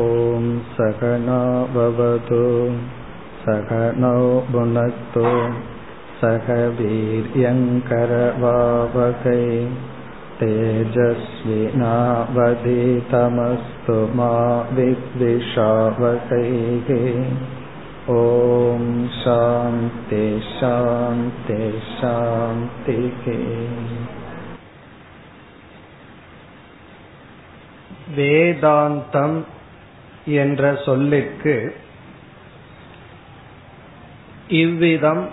ॐ सहनाभवतु सहनौ भुनक्तु सह वीर्यङ्करवावकै तेजस्विनावधितमस्तु मा विद्विषावकैः ॐ शां तेषां तेषां वेदान्तम् என்ற சொல்லிற்கு இவ்விதம்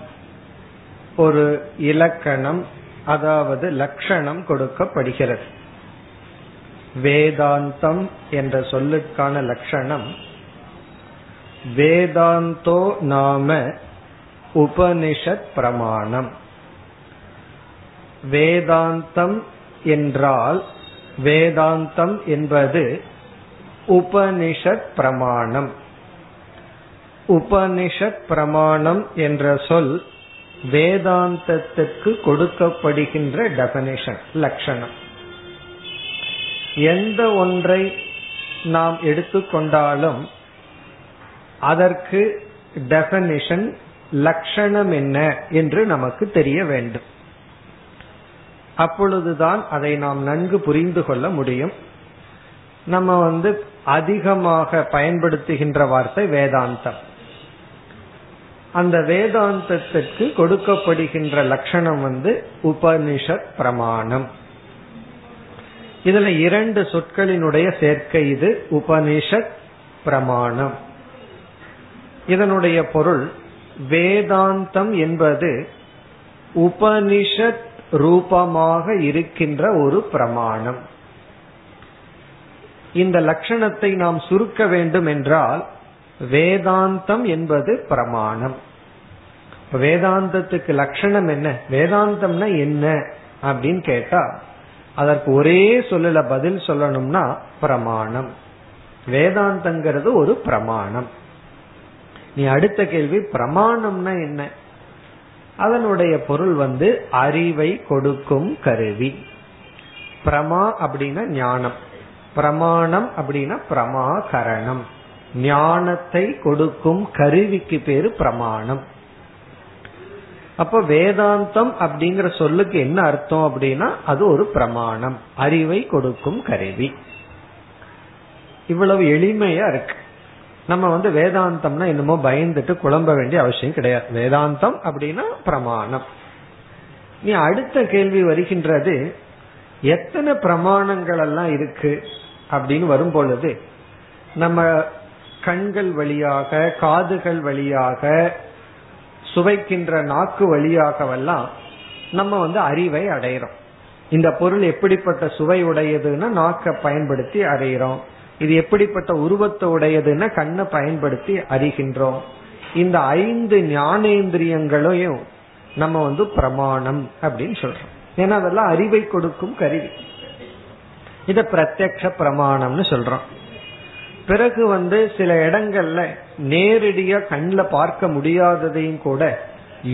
ஒரு இலக்கணம் அதாவது லட்சணம் கொடுக்கப்படுகிறது. வேதாந்தம் என்ற சொல்லுக்கான லட்சணம் வேதாந்தோ நாம உபனிஷத் பிரமாணம். வேதாந்தம் என்றால் வேதாந்தம் என்பது உபனிஷத் பிரமாணம் உபனிஷத் பிரமாணம் என்ற சொல் வேதாந்தத்துக்கு கொடுக்கப்படுகின்ற டெபனிஷன் லட்சணம். எந்த ஒன்றை நாம் எடுத்துக்கொண்டாலும் அதற்கு டெபனிஷன் லட்சணம் என்ன என்று நமக்கு தெரிய வேண்டும். அப்பொழுதுதான் அதை நாம் நன்கு புரிந்து கொள்ள முடியும். நம்ம வந்து அதிகமாக பயன்படுத்துகின்ற வார்த்தை வேதாந்தம். அந்த வேதாந்தத்திற்கு கொடுக்கப்படுகின்ற லட்சணம் வந்து உபனிஷத் பிரமாணம். இதுல இரண்டு சொற்களினுடைய சேர்க்கை இது உபனிஷத் பிரமாணம். இதனுடைய பொருள் வேதாந்தம் என்பது உபனிஷத் ரூபமாக இருக்கின்ற ஒரு பிரமாணம். இந்த லட்சணத்தை நாம் சுருக்க வேண்டும் என்றால் வேதாந்தம் என்பது பிரமாணம். வேதாந்தத்துக்கு லட்சணம் என்ன? வேதாந்தம்னா என்ன அப்படின்னு கேட்டா அதற்கு ஒரே சொல்லல பதில் சொல்லணும்னா பிரமாணம். வேதாந்தங்கிறது ஒரு பிரமாணம். நீ அடுத்த கேள்வி பிரமாணம்னா என்ன? அதனுடைய பொருள் வந்து அறிவை கொடுக்கும் கருவி. பிரமா அப்படின்னா ஞானம். பிரமாணம் அப்படின்னா பிரமாகரணம். ஞானத்தை கொடுக்கும் கருவிக்கு பேரு பிரமாணம். அப்ப வேதாந்தம் அப்படிங்கிற சொல்லுக்கு என்ன அர்த்தம் அப்படின்னா அது ஒரு பிரமாணம். அறிவை கொடுக்கும் கருவி. இவ்வளவு எளிமையா இருக்கு. நம்ம வந்து வேதாந்தம்னா என்னமோ பயந்துட்டு குழம்ப வேண்டிய அவசியம் கிடையாது. வேதாந்தம் அப்படின்னா பிரமாணம். நீ அடுத்த கேள்வி வருகின்றது எத்தனை பிரமாணங்கள் எல்லாம் இருக்கு? அப்படின்னு வரும் பொழுது நம்ம கண்கள் வழியாக காதுகள் வழியாக சுவைக்கின்ற நாக்கு வழியாகவெல்லாம் நம்ம வந்து அறிவை அடையிறோம். இந்த பொருள் எப்படிப்பட்ட சுவை உடையதுன்னா நாக்கை பயன்படுத்தி அறிகிறோம் இது எப்படிப்பட்ட உருவத்தை உடையதுன்னா கண்ணை பயன்படுத்தி அறிகின்றோம். இந்த ஐந்து ஞானேந்திரியங்களையும் நம்ம வந்து பிரமாணம் அப்படின்னு சொல்றோம். ஏன்னா அதெல்லாம் அறிவை கொடுக்கும் கருவி. இத பிரத்யக்ஷ பிரமாணம்னு சொல்றோம். பிறகு வந்து சில இடங்கள்ல நேரடியா கண்ணில் பார்க்க முடியாததையும் கூட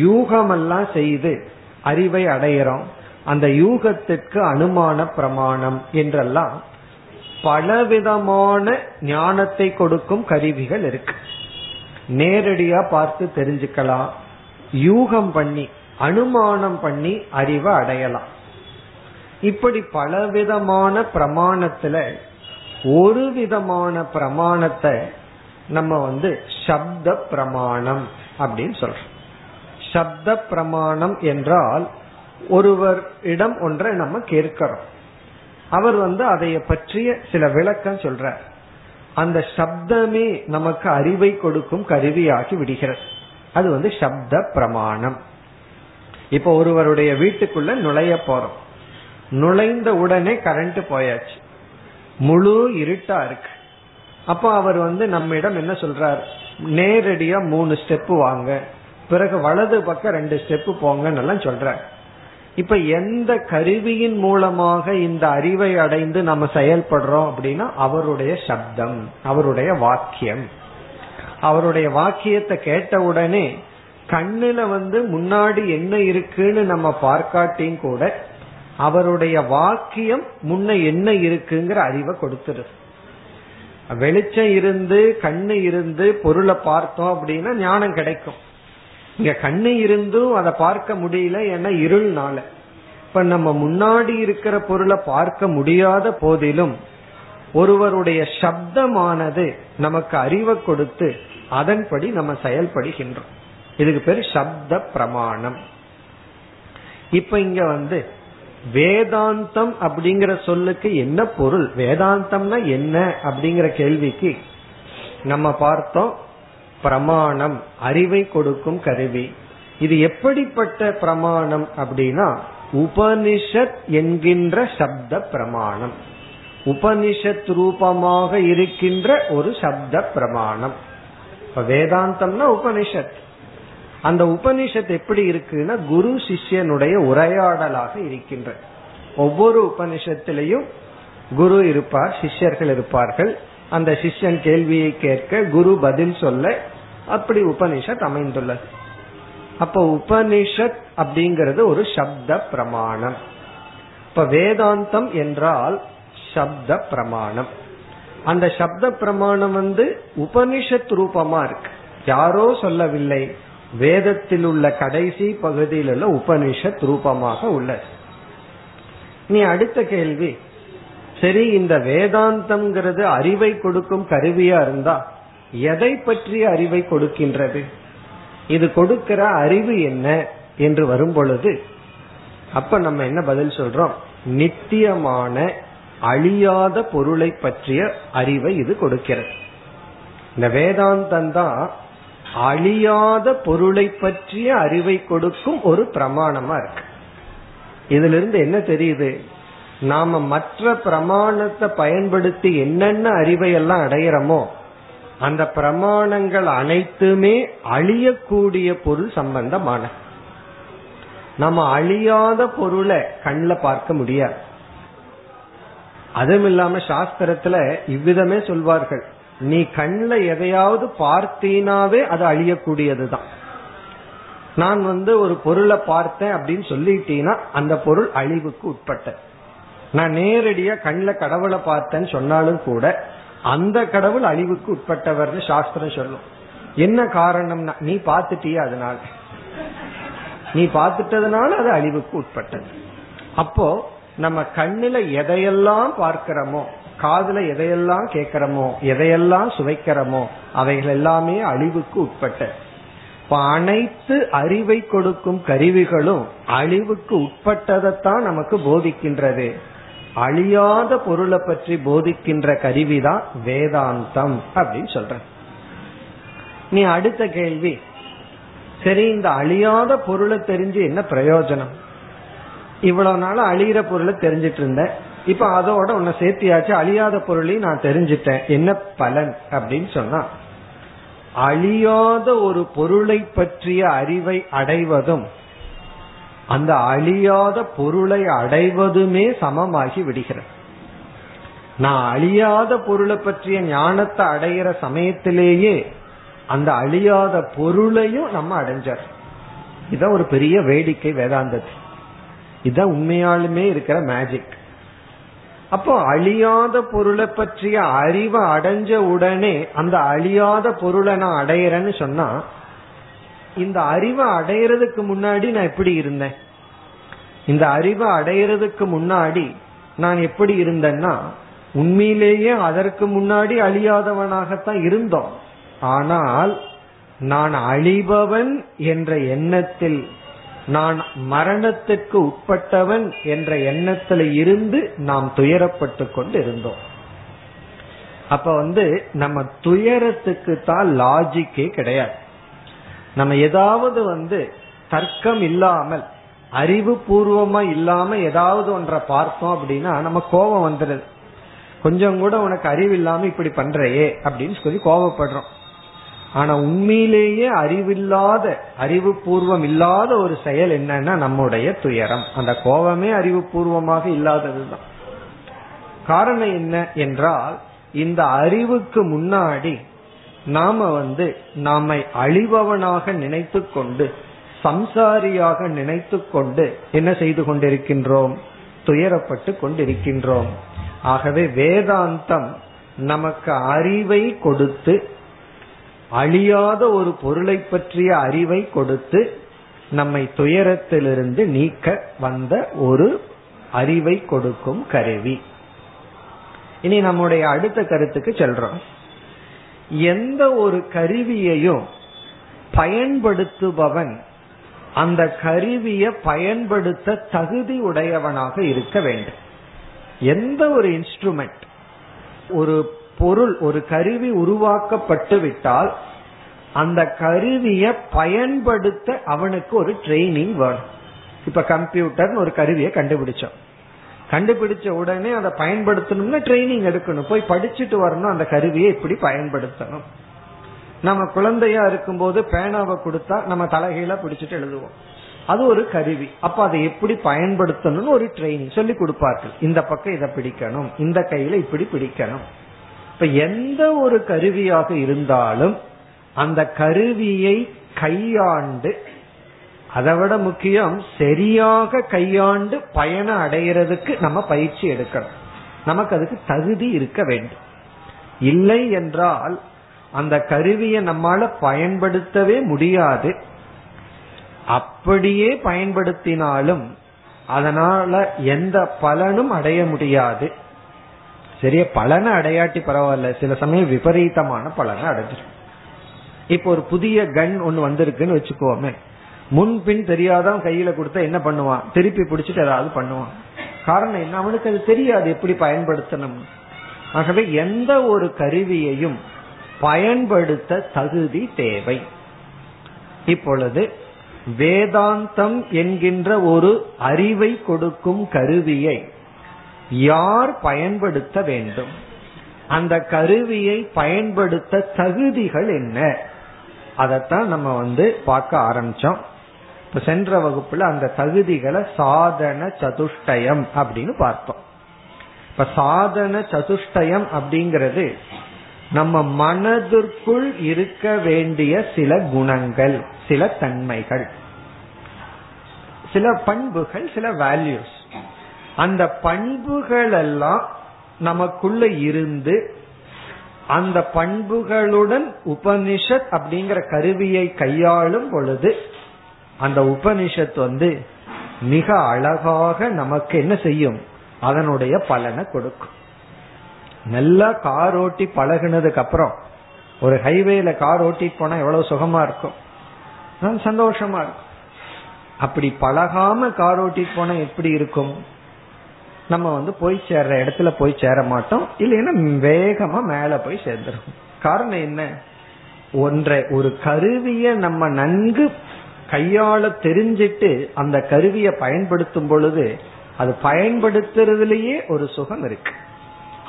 யூகமெல்லாம் செய்து அறிவை அடையிறோம். அந்த யூகத்திற்கு அனுமான பிரமாணம் என்றெல்லாம் பலவிதமான ஞானத்தை கொடுக்கும் கருவிகள் இருக்கு. நேரடியா பார்த்து தெரிஞ்சுக்கலாம். யூகம் பண்ணி அனுமானம் பண்ணி அறிவை அடையலாம். இப்படி பலவிதமான பிரமாணத்துல ஒரு விதமான பிரமாணத்தை நம்ம வந்து சப்த பிரமாணம் அப்படின்னு சொல்றோம். சப்த பிரமாணம் என்றால் ஒருவர் இடம் ஒன்றை நம்ம கேட்கிறோம். அவர் வந்து அதைய பற்றிய சில விளக்கம் சொல்றார். அந்த சப்தமே நமக்கு அறிவை கொடுக்கும் கருவியாகி விடுகிறது. அது வந்து சப்த பிரமாணம். இப்ப ஒருவருடைய வீட்டுக்குள்ள நுழைய போறோம். நுழைந்த உடனே கரண்ட் போயாச்சு. முழு இருட்டா இருக்கு. அப்ப அவர் வந்து நம்மிடம் என்ன சொல்றார்? நேரடியா மூணு ஸ்டெப் வாங்க. பிறகு வலது பக்கம் ரெண்டு ஸ்டெப் போங்கன்னு எல்லாம் சொல்றார். இப்ப எந்த கருவியின் மூலமாக இந்த அறிவை அடைந்து நம்ம செயல்படுறோம் அப்படின்னா அவருடைய சப்தம் அவருடைய வாக்கியம். அவருடைய வாக்கியத்தை கேட்ட உடனே கண்ணுல வந்து முன்னாடி என்ன இருக்குன்னு நம்ம பார்க்காட்டியும் கூட அவருடைய வாக்கியம் முன்ன என்ன இருக்குங்கிற அறிவை கொடுத்துருது. வெளிச்சம் இருந்து கண்ணு இருந்து பொருளை பார்த்தோம் அப்படின்னா ஞானம் கிடைக்கும். இங்க கண்ணு இருந்தும் அதை பார்க்க முடியல ஏன்னா இருள்னால. இப்ப நம்ம முன்னாடி இருக்கிற பொருளை பார்க்க முடியாத போதிலும் ஒருவருடைய சப்தமானது நமக்கு அறிவை கொடுத்து அதன்படி நம்ம செயல்படுகின்றோம். இதுக்கு பேர் சப்த பிரமாணம். இப்ப இங்க வந்து வேதாந்தம் அப்படிங்கிற சொல்லுக்கு என்ன பொருள்? வேதாந்தம்னா என்ன அப்படிங்கிற கேள்விக்கு நம்ம பார்த்தோம் பிரமாணம் அறிவை கொடுக்கும் கருவி. இது எப்படிப்பட்ட பிரமாணம் அப்படின்னா உபனிஷத் என்கின்ற சப்த பிரமாணம். உபனிஷத் ரூபமாக இருக்கின்ற ஒரு சப்த பிரமாணம். இப்ப வேதாந்தம்னா உபனிஷத். அந்த உபனிஷத் எப்படி இருக்குன்னா குரு சிஷ்யனுடைய உரையாடலாக இருக்கின்ற ஒவ்வொரு உபனிஷத்திலையும் குரு இருப்பார் சிஷ்யர்கள் இருப்பார்கள். அந்த சிஷ்யன் கேள்வியை கேட்க குரு பதில் சொல்ல அப்படி உபனிஷத் அமைந்துள்ளது. அப்ப உபனிஷத் அப்படிங்கிறது ஒரு சப்த பிரமாணம். இப்ப வேதாந்தம் என்றால் சப்த பிரமாணம். அந்த சப்த பிரமாணம் வந்து உபனிஷத் ரூபமா இருக்கு. யாரோ சொல்லவில்லை. வேதத்தில் உள்ள கடைசி பகுதியில் உள்ள உபனிஷத் ரூபமாக உள்ளது. நீ அடுத்த கேள்வி சரி இந்த வேதாந்தம்ங்கிறது அறிவை கொடுக்கும் கருவியா இருந்தா எதை பற்றிய அறிவை கொடுக்கின்றது? இது கொடுக்கிற அறிவு என்ன என்று வரும் பொழுது அப்ப நம்ம என்ன பதில் சொல்றோம்? நித்தியமான அழியாத பொருளை பற்றிய அறிவை இது கொடுக்கிறது. இந்த வேதாந்தம் தான் அழியாத பொருளை பற்றிய அறிவை கொடுக்கும் ஒரு பிரமாணமா இருக்கு. இதுல இருந்து என்ன தெரியுது? நாம மற்ற பிரமாணத்தை பயன்படுத்தி என்னென்ன அறிவை எல்லாம் அடையிறோமோ அந்த பிரமாணங்கள் அனைத்துமே அழியக்கூடிய பொருள் சம்பந்தமான. நம்ம அழியாத பொருளை கண்ணில் பார்க்க முடியாது. அதுவும் இல்லாம சாஸ்திரத்துல இவ்விதமே சொல்வார்கள். நீ கண்ணில் எதையாவது பார்த்தீனாவே அது அழியக்கூடியதுதான். நான் வந்து ஒரு பொருளை பார்த்தேன் அப்படின்னு சொல்லிட்டீங்கன்னா அந்த பொருள் அழிவுக்கு உட்பட்ட. நான் நேரடியா கண்ணில் கடவுளை பார்த்தேன்னு சொன்னாலும் கூட அந்த கடவுள் அழிவுக்கு உட்பட்டவர்னு சாஸ்திரம் சொல்லும். என்ன காரணம்னா நீ பார்த்துட்டிய அதனால? நீ பார்த்துட்டதுனால அது அழிவுக்கு உட்பட்டது. அப்போ நம்ம கண்ணுல எதையெல்லாம் பார்க்கிறோமோ காதுல எதையெல்லாம் கேட்கிறோமோ எதையெல்லாம் சுவைக்கிறோமோ அவைகள் எல்லாமே அழிவுக்கு உட்பட்ட. இப்ப அனைத்து அறிவை கொடுக்கும் கருவிகளும் அழிவுக்கு உட்பட்டதைத்தான் நமக்கு போதிக்கின்றது. அழியாத பொருளை பற்றி போதிக்கின்ற கருவிதான் வேதாந்தம் அப்படின்னு சொல்ற நீ அடுத்த கேள்வி. சரி இந்த அழியாத பொருளை தெரிஞ்சு என்ன பிரயோஜனம்? இவ்வளவு நாள் அழியிற பொருளை தெரிஞ்சிட்டு இருந்தேன். இப்ப அதோட உன்னை சேர்த்தியாச்சு அழியாத பொருளையும் நான் தெரிஞ்சிட்டேன். என்ன பலன் அப்படின்னு சொன்னா அழியாத ஒரு பொருளை பற்றிய அறிவை அடைவதும் அந்த அழியாத பொருளை அடைவதுமே சமமாகி விடுகிறது. நான் அழியாத பொருளை பற்றிய ஞானத்தை அடையிற சமயத்திலேயே அந்த அழியாத பொருளையும் நம்ம அடைஞ்சார். இதான் ஒரு பெரிய வேடிக்கை வேதாந்தது இதுதான் உண்மையாலுமே இருக்கிற மேஜிக் அப்போ அழியாத பொருளை பற்றிய அறிவை அடைஞ்ச உடனே அந்த அழியாத பொருளை நான் அடையிறேன்னு சொன்னா இந்த அறிவை அடையிறதுக்கு முன்னாடி நான் எப்படி இருந்தேன்? இந்த அறிவை அடையிறதுக்கு முன்னாடி நான் எப்படி இருந்தேன்னா உண்மையிலேயே அதற்கு முன்னாடி அழியாதவனாகத்தான் இருந்தோம். ஆனால் நான் அழிபவன் என்ற எண்ணத்தில் நான் மரணத்துக்கு உட்பட்டவன் என்ற எண்ணத்துல இருந்து நாம் துயரப்பட்டு கொண்டு இருந்தோம் அப்ப வந்து நம்ம துயரத்துக்கு தான் லாஜிக்கே கிடையாது. நம்ம ஏதாவது வந்து தர்க்கம் இல்லாமல் அறிவு பூர்வமா இல்லாம ஏதாவது ஒன்றை பார்த்தோம் அப்படின்னா நம்ம கோபம் வந்துடுது. கொஞ்சம் கூட உனக்கு அறிவு இல்லாம இப்படி பண்றையே அப்படின்னு சொல்லி கோபப்படுறோம். ஆனா உண்மையிலேயே அறிவில்லாத அறிவு பூர்வம் இல்லாத ஒரு செயல் என்னன்னா நம்முடைய துயரம். அந்த கோபமே அறிவு பூர்வமாக இல்லாததுதான். காரணம் என்ன என்றால் இந்த அறிவுக்கு முன்னாடி நாம வந்து நாமை அழிபவனாக நினைத்து கொண்டு சம்சாரியாக நினைத்து கொண்டு என்ன செய்து கொண்டிருக்கின்றோம்? துயரப்பட்டு கொண்டிருக்கின்றோம். ஆகவே வேதாந்தம் நமக்கு அறிவை கொடுத்து அழியாத ஒரு பொருளை பற்றிய அறிவை கொடுத்து நம்மை துயரத்திலிருந்து நீக்க வந்த ஒரு அறிவை கொடுக்கும் கருவி. இனி நம்முடைய அடுத்த கருத்துக்கு செல்றோம். எந்த ஒரு கருவியையும் பயன்படுத்துபவன் அந்த கருவியை பயன்படுத்த தகுதி உடையவனாக இருக்க வேண்டும். எந்த ஒரு இன்ஸ்ட்ருமெண்ட் ஒரு பொருள் ஒரு கருவி உருவாக்கப்பட்டு விட்டால் அந்த கருவியை பயன்படுத்த அவனுக்கு ஒரு ட்ரைனிங் வேணும். இப்ப கம்ப்யூட்டர்னு ஒரு கருவியை கண்டுபிடிச்சோம். கண்டுபிடிச்ச உடனே அதை பயன்படுத்தணும்னா ட்ரைனிங் எடுக்கணும். போய் படிச்சுட்டு வரணும் அந்த கருவியை இப்படி பயன்படுத்தணும். நம்ம குழந்தையா இருக்கும்போது பேனாவை கொடுத்தா நம்ம தலைகீழ பிடிச்சிட்டு எழுதுவோம். அது ஒரு கருவி. அப்ப அதை எப்படி பயன்படுத்தணும்னு ஒரு ட்ரைனிங் சொல்லி கொடுப்பார்கள். இந்த பக்கம் இதை பிடிக்கணும். இந்த கையில இப்படி பிடிக்கணும். இப்ப எந்த ஒரு கருவியாக இருந்தாலும் அந்த கருவியை கையாண்டு அதை விட முக்கியம் சரியாக கையாண்டு பயணம் அடைகிறதுக்கு நம்ம பயிற்சி எடுக்கணும். நமக்கு அதுக்கு தகுதி இருக்க வேண்டும். இல்லை என்றால் அந்த கருவியை நம்மால பயன்படுத்தவே முடியாது. அப்படியே பயன்படுத்தினாலும் அதனால எந்த பலனும் அடைய முடியாது. சரிய பலனை அடையாட்டி பரவாயில்ல. சில சமயம் விபரீதமான பலனை அடைஞ்சிடும் இப்போ ஒரு புதிய கன் ஒன்னு வந்திருக்குன்னு வச்சுக்கோமே. முன்பின் தெரியாதவன் கையில கொடுத்தா என்ன பண்ணுவான்? திருப்பி பிடிச்சிட்டு ஏதாவது பண்ணுவான். காரணம் என்ன? அவனுக்கு அது தெரியாது எப்படி பயன்படுத்தணும். ஆகவே எந்த ஒரு கருவியையும் பயன்படுத்த தகுதி தேவை. இப்பொழுது வேதாந்தம் என்கின்ற ஒரு அறிவை கொடுக்கும் கருவியை யார் பயன்படுத்த வேண்டும்? அந்த கருவியை பயன்படுத்த தகுதிகள் என்ன? அதைத்தான் நம்ம வந்து பார்க்க ஆரம்பிச்சோம். இப்ப சென்ற வகுப்புல அந்த தகுதிகளை சாதன சதுஷ்டயம் அப்படின்னு பார்த்தோம். இப்ப சாதன சதுஷ்டயம் அப்படிங்கிறது நம்ம மனதிற்குள் இருக்க வேண்டிய சில குணங்கள் சில தன்மைகள் சில பண்புகள் சில வேல்யூஸ் அந்த பண்புகள் எல்லாம் நமக்குள்ள இருந்து அந்த பண்புகளுடன் உபனிஷத் அப்படிங்கிற கருவியை கையாளும் பொழுது அந்த உபனிஷத் வந்து மிக அழகாக நமக்கு என்ன செய்யும்? அதனுடைய பலனை கொடுக்கும். நல்லா கார் ஓட்டி பழகினதுக்கு அப்புறம் ஒரு ஹைவேல கார் ஓட்டிட்டு போனா எவ்வளவு சுகமா இருக்கும்? சந்தோஷமா இருக்கும். அப்படி பழகாம கார் ஓட்டிட்டு போனா எப்படி இருக்கும்? நம்ம வந்து போய் சேர்ற இடத்துல போய் சேர மாட்டோம். இல்லைன்னா வேகமா மேல போய் சேர்ந்துடும் காரணம் என்ன? ஒன்றை ஒரு கருவிய நம்ம நன்கு கையாள தெரிஞ்சிட்டு அந்த கருவியை பயன்படுத்தும் பொழுது அது பயன்படுத்துறதுலயே ஒரு சுகம் இருக்கு.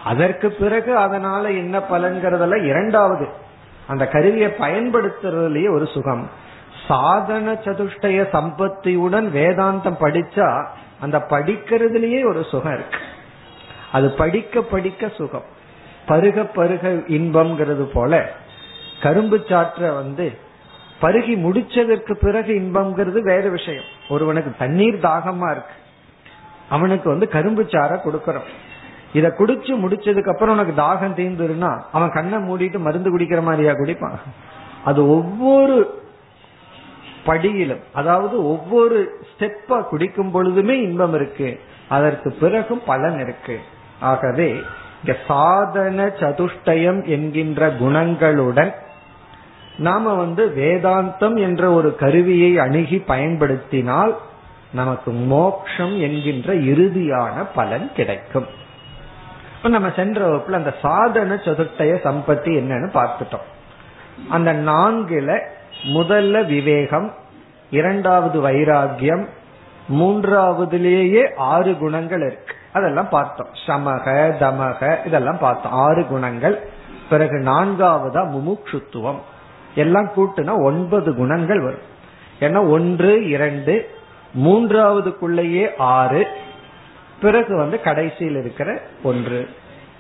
அதற்கு பிறகு அதனால என்ன பலன்கிறதெல்லாம் இரண்டாவது. அந்த கருவியை பயன்படுத்துறதுலயே ஒரு சுகம். சாதன சதுஷ்டய சம்பத்தியுடன் வேதாந்தம் படிச்சா அந்த படிக்கிறதுலயே ஒரு சுகம் இருக்கு. அது படிக்க படிக்க சுகம். பருக பருக இன்பம்ங்கிறது போல கரும்பு சாற்ற வந்து பருகி முடிச்சதற்கு பிறகு இன்பம்ங்கிறது வேற விஷயம். ஒருவனுக்கு தண்ணீர் தாகமா இருக்கு. அவனுக்கு வந்து கரும்பு சார கொடுக்கறோம். இத குடிச்சு முடிச்சதுக்கு அப்புறம் உனக்கு தாகம் தீர்ந்துருன்னா அவன் கண்ணை மூடிட்டு மருந்து குடிக்கிற மாதிரியா குடிப்பான். அது ஒவ்வொரு படியிலும் அதாவது ஒவ்வொரு ஸ்டெப்பா குடிக்கும் பொழுதுமே இன்பம் இருக்கு. அதற்கு பிறகும் பலன் இருக்கு. ஆகவே இங்க சாதன சதுஷ்டயம் என்கின்ற குணங்களுடன் நாம வந்து வேதாந்தம் என்ற ஒரு கருவியை அணுகி பயன்படுத்தினால் நமக்கு மோக்ஷம் என்கின்ற இறுதியான பலன் கிடைக்கும். இப்ப நம்ம சென்ற வகுப்புல அந்த சாதன சதுர்த்தய சம்பத்தி என்னன்னு பார்த்துட்டோம். அந்த நான்குல முதல்ல விவேகம் இரண்டாவது வைராகியம் மூன்றாவதுலேயே ஆறு குணங்கள் இருக்கு. அதெல்லாம் பார்த்தோம். சமக தமக இதெல்லாம் பார்த்தோம். ஆறு குணங்கள். பிறகு நான்காவதா முமுட்சுத்துவம் எல்லாம் கூட்டுனா ஒன்பது குணங்கள் வரும். ஏன்னா ஒன்று இரண்டு மூன்றாவதுக்குள்ளேயே ஆறு. பிறகு வந்து கடைசியில் இருக்கிற ஒன்று.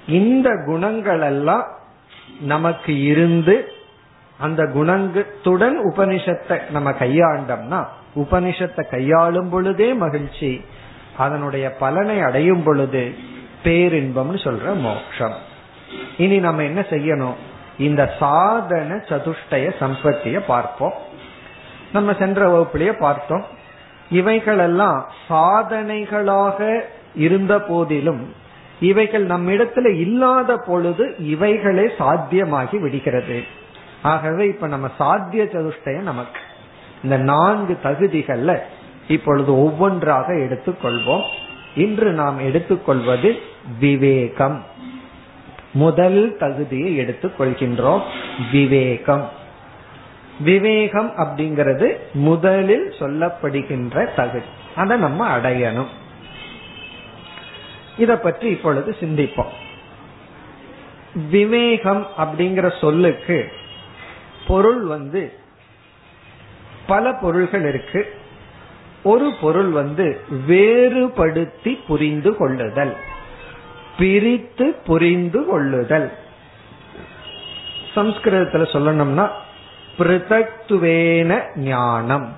இந்த குணங்கள் எல்லாம் நமக்கு இருந்து அந்த குணத்துடன் உபனிஷத்தை நம்ம கையாண்டோம்னா உபனிஷத்தை கையாளும் பொழுதே மகிழ்ச்சி அதனுடைய பலனை அடையும் பொழுது பேரின்பம்னு சொல்ற மோட்சம். இனி நம்ம என்ன செய்யணும்? இந்த சாதன சதுஷ்டய சம்பத்திய பார்ப்போம். நம்ம சென்ற வகுப்புலயே பார்த்தோம். இவைகளெல்லாம் சாதனைகளாக இருந்த போதிலும் இவைகள் நம்மிடத்துல இல்லாத பொழுது இவைகளே சாத்தியமாகி விடுகிறது. ஆகவே இப்ப நம்ம சாத்திய சதுஷ்டயம் நமக்கு. இந்த நான்கு தகுதிகள்ல இப்பொழுது ஒவ்வொன்றாக எடுத்துக்கொள்வோம். இன்று நாம் எடுத்துக்கொள்வது விவேகம். முதல் தகுதியை எடுத்துக் கொள்கின்றோம் விவேகம். விவேகம் அப்படிங்கிறது முதலில் சொல்லப்படுகின்ற தகுதி. அதை நம்ம அடையணும். இத பற்றி இப்பொழுது சிந்திப்போம். விவேகம் அப்படிங்கிற சொல்லுக்கு பொருள் வந்து பல பொருள்கள் இருக்கு. ஒரு பொருள் வந்து வேறுபடுத்தி புரிந்து கொள்ளுதல் பிரித்து புரிந்து கொள்ளுதல். சம்ஸ்கிருதத்துல சொல்லணும்னா பிருதக்துவேன ஞானம்.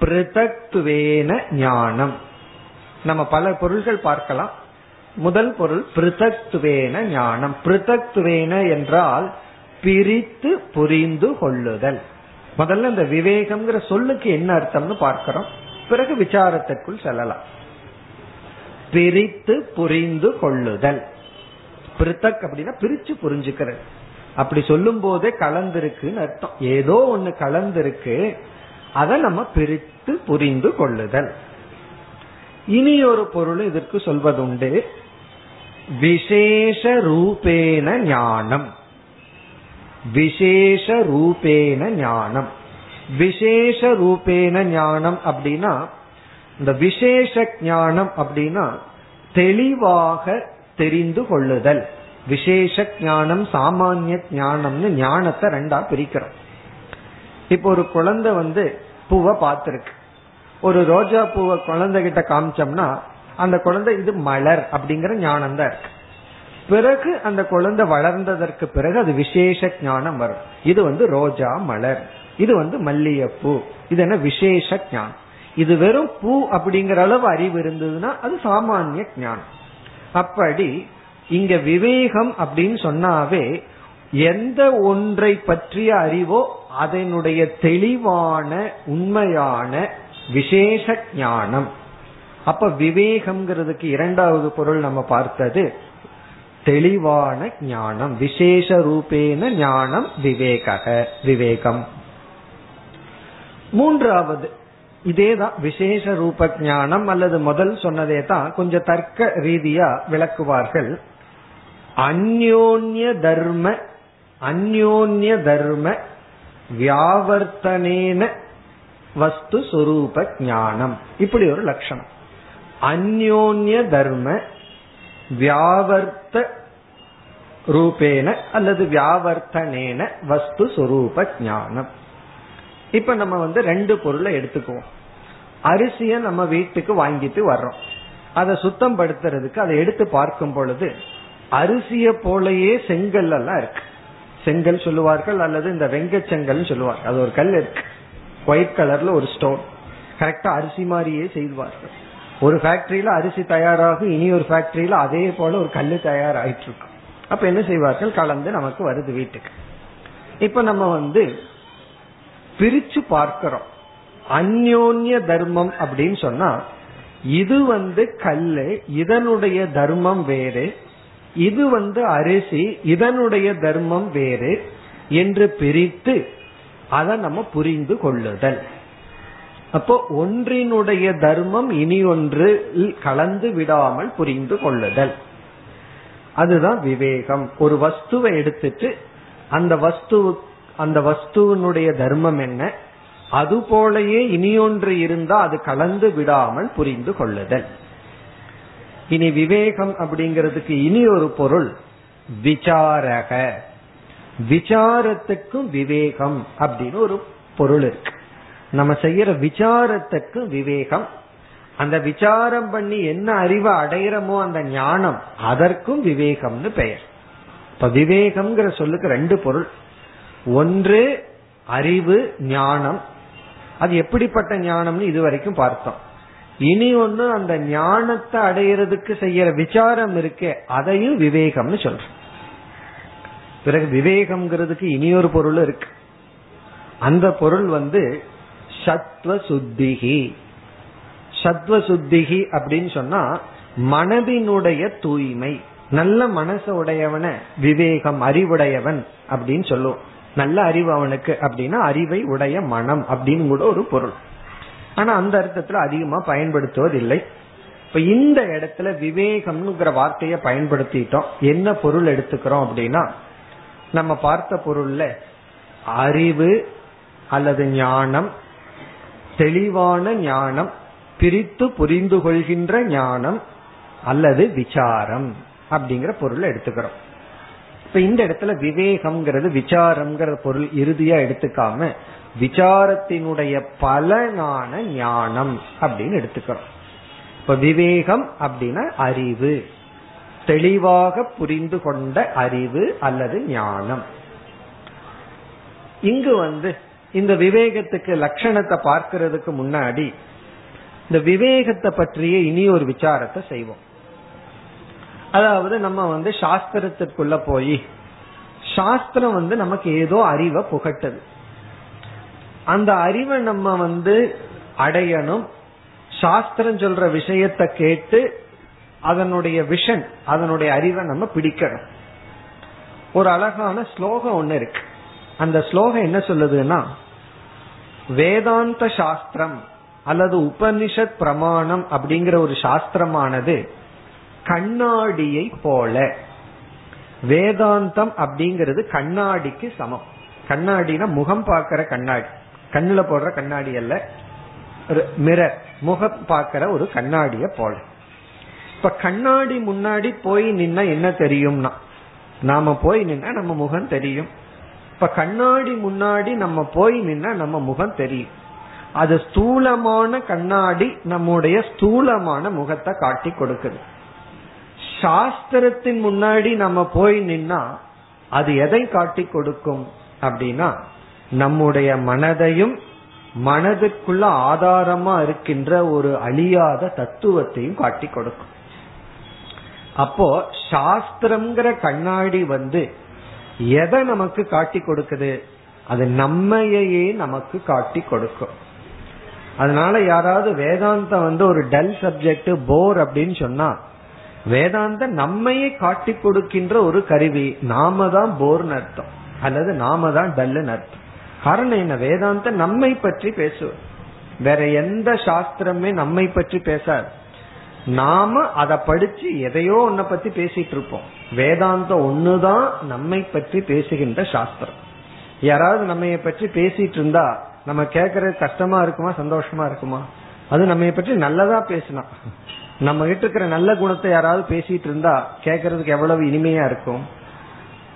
பிருதக்துவேன ஞானம். நம்ம பல பொருள்கள் பார்க்கலாம். முதல் பொருள் பிருதக்துவேன ஞானம். பிருதக்துவேன என்றால் பிரித்து புரிந்து கொள்ளுதல். முதல்ல இந்த விவேகம்ங்கிற சொல்லுக்கு என்ன அர்த்தம்னு பார்க்கிறோம். பிறகு விசாரத்திற்குள் செல்லலாம். பிரித்து புரிந்து கொள்ளுதல். பிரித்தக் அப்படின்னா பிரிச்சு புரிஞ்சுக்கிறது. அப்படி சொல்லும் போதே கலந்திருக்குன்னு அர்த்தம். ஏதோ ஒண்ணு கலந்திருக்கு. அதை நம்ம பிரித்து புரிந்து கொள்ளுதல். இனி ஒரு பொருள் இதற்கு சொல்வதுண்டு. விசேஷ ரூபேன ஞானம். விசேஷ ரூபேன ஞானம். விசேஷ ரூபேன ஞானம் அப்படின்னா இந்த விசேஷ ஞானம் அப்படின்னா தெளிவாக தெரிந்து கொள்ளுதல். விசேஷ ஞானம் சாமானிய ஞானம்னு ஞானத்தை ரெண்டா பிரிக்கிறோம். இப்போ ஒரு குழந்தை வந்து பூவை பார்த்திருக்கு. ஒரு ரோஜா பூவை குழந்தை கிட்ட காமிச்சோம்னா அந்த குழந்தை இது மலர் அப்படிங்கிற ஞானம் தான் இருக்கு. பிறகு அந்த குழந்தை வளர்ந்ததற்கு பிறகு அது விசேஷ ஞானம் வரும். இது வந்து ரோஜா மலர். இது வந்து மல்லிகைப்பூ. இது என்ன விசேஷ ஞானம். இது வெறும் பூ அப்படிங்கிற அளவு அறிவு இருந்ததுன்னா அது சாமானிய ஞானம். அப்படி இங்க விவேகம் அப்படின்னு சொன்னாவே எந்த ஒன்றை பற்றிய அறிவோ அதனுடைய தெளிவான உண்மையான விசேஷ ஞானம். அப்ப விவேகம்ங்கிறதுக்கு இரண்டாவது பொருள் நம்ம பார்த்தது தெளிவான ஞானம் விசேஷ ரூபேன ஞானம் விவேக விவேகம். மூன்றாவது இதேதான் விசேஷ ரூப ஞானம் அல்லது முதல் சொன்னதே தான் கொஞ்சம் தர்க்க ரீதியா விளக்குவார்கள். அந்யோன்ய தர்ம அந்யோன்ய தர்ம வியாவர்த்தனேன வஸ்து சுரூப ஞானம். இப்படி ஒரு லட்சணம். அந்யோன்ய தர்ம வியாவர்த்த ரூபேன அல்லது வியாவர்த்தனேன வஸ்து சுரூப ஞானம். இப்ப நம்ம வந்து ரெண்டு பொருளை எடுத்துக்குவோம். அரிசிய நம்ம வீட்டுக்கு வாங்கிட்டு வர்றோம். அதை சுத்தம் படுத்துறதுக்கு அதை எடுத்து பார்க்கும் பொழுது அரிசிய போலயே செங்கல் எல்லாம் இருக்கு. செங்கல் சொல்லுவார்கள் அல்லது இந்த வெங்க செங்கல் சொல்லுவார்கள். அது ஒரு கல் இருக்கு. ஒயிட் கலர்ல ஒரு ஸ்டோன் கரெக்டா அரிசி மாதிரியே செய்வார்கள். ஒரு ஃபேக்டரியில அரிசி தயாராகும் இனி ஒரு ஃபேக்டரியில அதே போல ஒரு கல் தயாராயிட்டு இருக்கும் அப்ப என்ன செய்வார்கள்? கலந்து நமக்கு வருது வீட்டுக்கு. இப்ப நம்ம வந்து பிரிச்சு பார்க்கிறோம். அந்யோன்ய தர்மம் அப்படின்னு சொன்னா இது வந்து கல்லு இதனுடைய தர்மம் வேறு இது வந்து அரிசி இதனுடைய தர்மம் வேறு என்று பிரித்து அதை நம்ம புரிந்து கொள்ளுதல். அப்போ ஒன்றினுடைய தர்மம் இனி ஒன்று கலந்து விடாமல் புரிந்து கொள்ளுதல். அதுதான் விவேகம். ஒரு வஸ்துவை எடுத்துட்டு அந்த வஸ்து அந்த வஸ்துவனுடைய தர்மம் என்ன? அது போலயே இனியொன்று இருந்தா அது கலந்து விடாமல் புரிந்து கொள்ளுதல். இனி விவேகம் அப்படிங்கிறதுக்கு இனி ஒரு பொருள் விசாரக. விசாரத்துக்கும் விவேகம் அப்படின்னு ஒரு பொருள் இருக்கு. நம்ம செய்யற விசாரத்துக்கு விவேகம். அந்த விசாரம் பண்ணி என்ன அறிவை அடையிறமோ அந்த ஞானம் அதற்கும் விவேகம்னு பெயர். இப்ப விவேகம்ங்கிற சொல்லுக்கு ரெண்டு பொருள். ஒன்று அறிவு ஞானம். அது எப்படிப்பட்ட ஞானம்னு இதுவரைக்கும் பார்த்தோம். இனி ஒண்ணு அந்த ஞானத்தை அடையிறதுக்கு செய்யற விசாரம் இருக்கே அதையும் விவேகம்னு சொல்றோம். பிறகு விவேகம்ங்கிறதுக்கு இனியொரு பொருள் இருக்கு. அந்த பொருள் வந்து சத்வ சுத்திகி சத்வ சுத்திகி அப்படின்னு சொன்னா மனதினுடைய தூய்மை. நல்ல மனசு உடையவன விவேகம் அறிவுடையவன் அப்படின்னு சொல்லுவோம். நல்ல அறிவு அவனுக்கு அப்படின்னா அறிவை உடைய மனம் அப்படின்னு கூட ஒரு பொருள். ஆனா அந்த அர்த்தத்துல அதிகமா பயன்படுத்துவதில்லை. இப்ப இந்த இடத்துல விவேகம்ங்கிற வார்த்தையை பயன்படுத்திட்டோம். என்ன பொருள் எடுத்துக்கிறோம் அப்படின்னா நம்ம பார்த்த பொருள்ல அறிவு அல்லது ஞானம் தெளிவான ஞானம் பிரித்து புரிந்து கொள்கின்ற ஞானம் அல்லது விசாரம் அப்படிங்கிற பொருளை எடுத்துக்கிறோம். இப்ப இந்த இடத்துல விவேகம்ங்கிறது விசாரம்ங்கிற பொருள் இறுதியா எடுத்துக்காம விசாரத்தினுடைய பலனான ஞானம் அப்படின்னு எடுத்துக்கிறோம். இப்ப விவேகம் அப்படின்னா அறிவு. தெளிவாக புரிந்து கொண்ட அறிவு அல்லது ஞானம். இங்கு வந்து இந்த விவேகத்துக்கு லட்சணத்தை பார்க்கறதுக்கு முன்னாடி இந்த விவேகத்தை பற்றிய இனி ஒரு விசாரத்தை செய்வோம். அதாவது நம்ம வந்து சாஸ்திரத்திற்குள்ள போய் சாஸ்திரம் வந்து நமக்கு ஏதோ அறிவை புகட்டுது. அந்த அறிவை நம்ம வந்து அடையணும். சாஸ்திரம் சொல்ற விஷயத்தை கேட்டு அதனுடைய விஷன் அதனுடைய அறிவை நம்ம பிடிக்கணும். ஒரு அழகான ஸ்லோகம் ஒண்ணு இருக்கு. அந்த ஸ்லோகம் என்ன சொல்லுதுன்னா வேதாந்த சாஸ்திரம் அல்லது உபனிஷத் பிரமாணம் அப்படிங்கிற ஒரு சாஸ்திரமானது கண்ணாடியை போல. வேதாந்தம் அப்படிங்கிறது கண்ணாடிக்கு சமம். கண்ணாடினா முகம் பார்க்கிற கண்ணாடி. கண்ணுல போடுற கண்ணாடி அல்ல. மிரர் முகம் பார்க்கிற ஒரு கண்ணாடிய போல. இப்ப கண்ணாடி முன்னாடி போய் நின்னா என்ன தெரியும்னா நாம போய் நின்னா நம்ம முகம் தெரியும். இப்ப கண்ணாடி முன்னாடி நம்ம போய் நின்னா நம்ம முகம் தெரியும். அது ஸ்தூலமான கண்ணாடி நம்முடைய ஸ்தூலமான முகத்தை காட்டி கொடுக்குது. சாஸ்திரத்தின் முன்னாடி நம்ம போய் நின்னா அது எதை காட்டி கொடுக்கும் அப்படின்னா நம்முடைய மனதையும் மனதுக்குள்ள ஆதாரமா இருக்கின்ற ஒரு அழியாத தத்துவத்தையும் காட்டி கொடுக்கும். அப்போ சாஸ்திரம்ங்கிற கண்ணாடி வந்து எதை நமக்கு காட்டி கொடுக்குது? அது நம்மையே நமக்கு காட்டி கொடுக்கும். அதனால யாராவது வேதாந்தம் வந்து ஒரு டல் சப்ஜெக்ட் போர் அப்படின்னு சொன்னா வேதாந்த நம்மையே காட்டி கொடுக்கின்ற ஒரு கருவி நாம தான் போர்னு அர்த்தம். அல்லது நாம தான் டல்லுன்னு அர்த்தம். காரணம் என்ன? வேதாந்த நம்மை பற்றி பேசுவோம் வேற எந்த சாஸ்திரமே நம்மை பற்றி பேசாது. நாம அதை படிச்சு எதையோ ஒன்ன பத்தி பேசிட்டு இருப்போம். வேதாந்தம் ஒண்ணுதான் நம்மை பற்றி பேசுகின்ற சாஸ்திரம். யாராவது நம்ம பற்றி பேசிட்டு இருந்தா நம்ம கேக்குறது கஷ்டமா இருக்குமா சந்தோஷமா இருக்குமா? அது நம்ம பற்றி நல்லதா பேசலாம் நம்ம கிட்ட இருக்கிற நல்ல குணத்தை யாராவது பேசிட்டு இருந்தா கேக்குறதுக்கு எவ்வளவு இனிமையா இருக்கும்?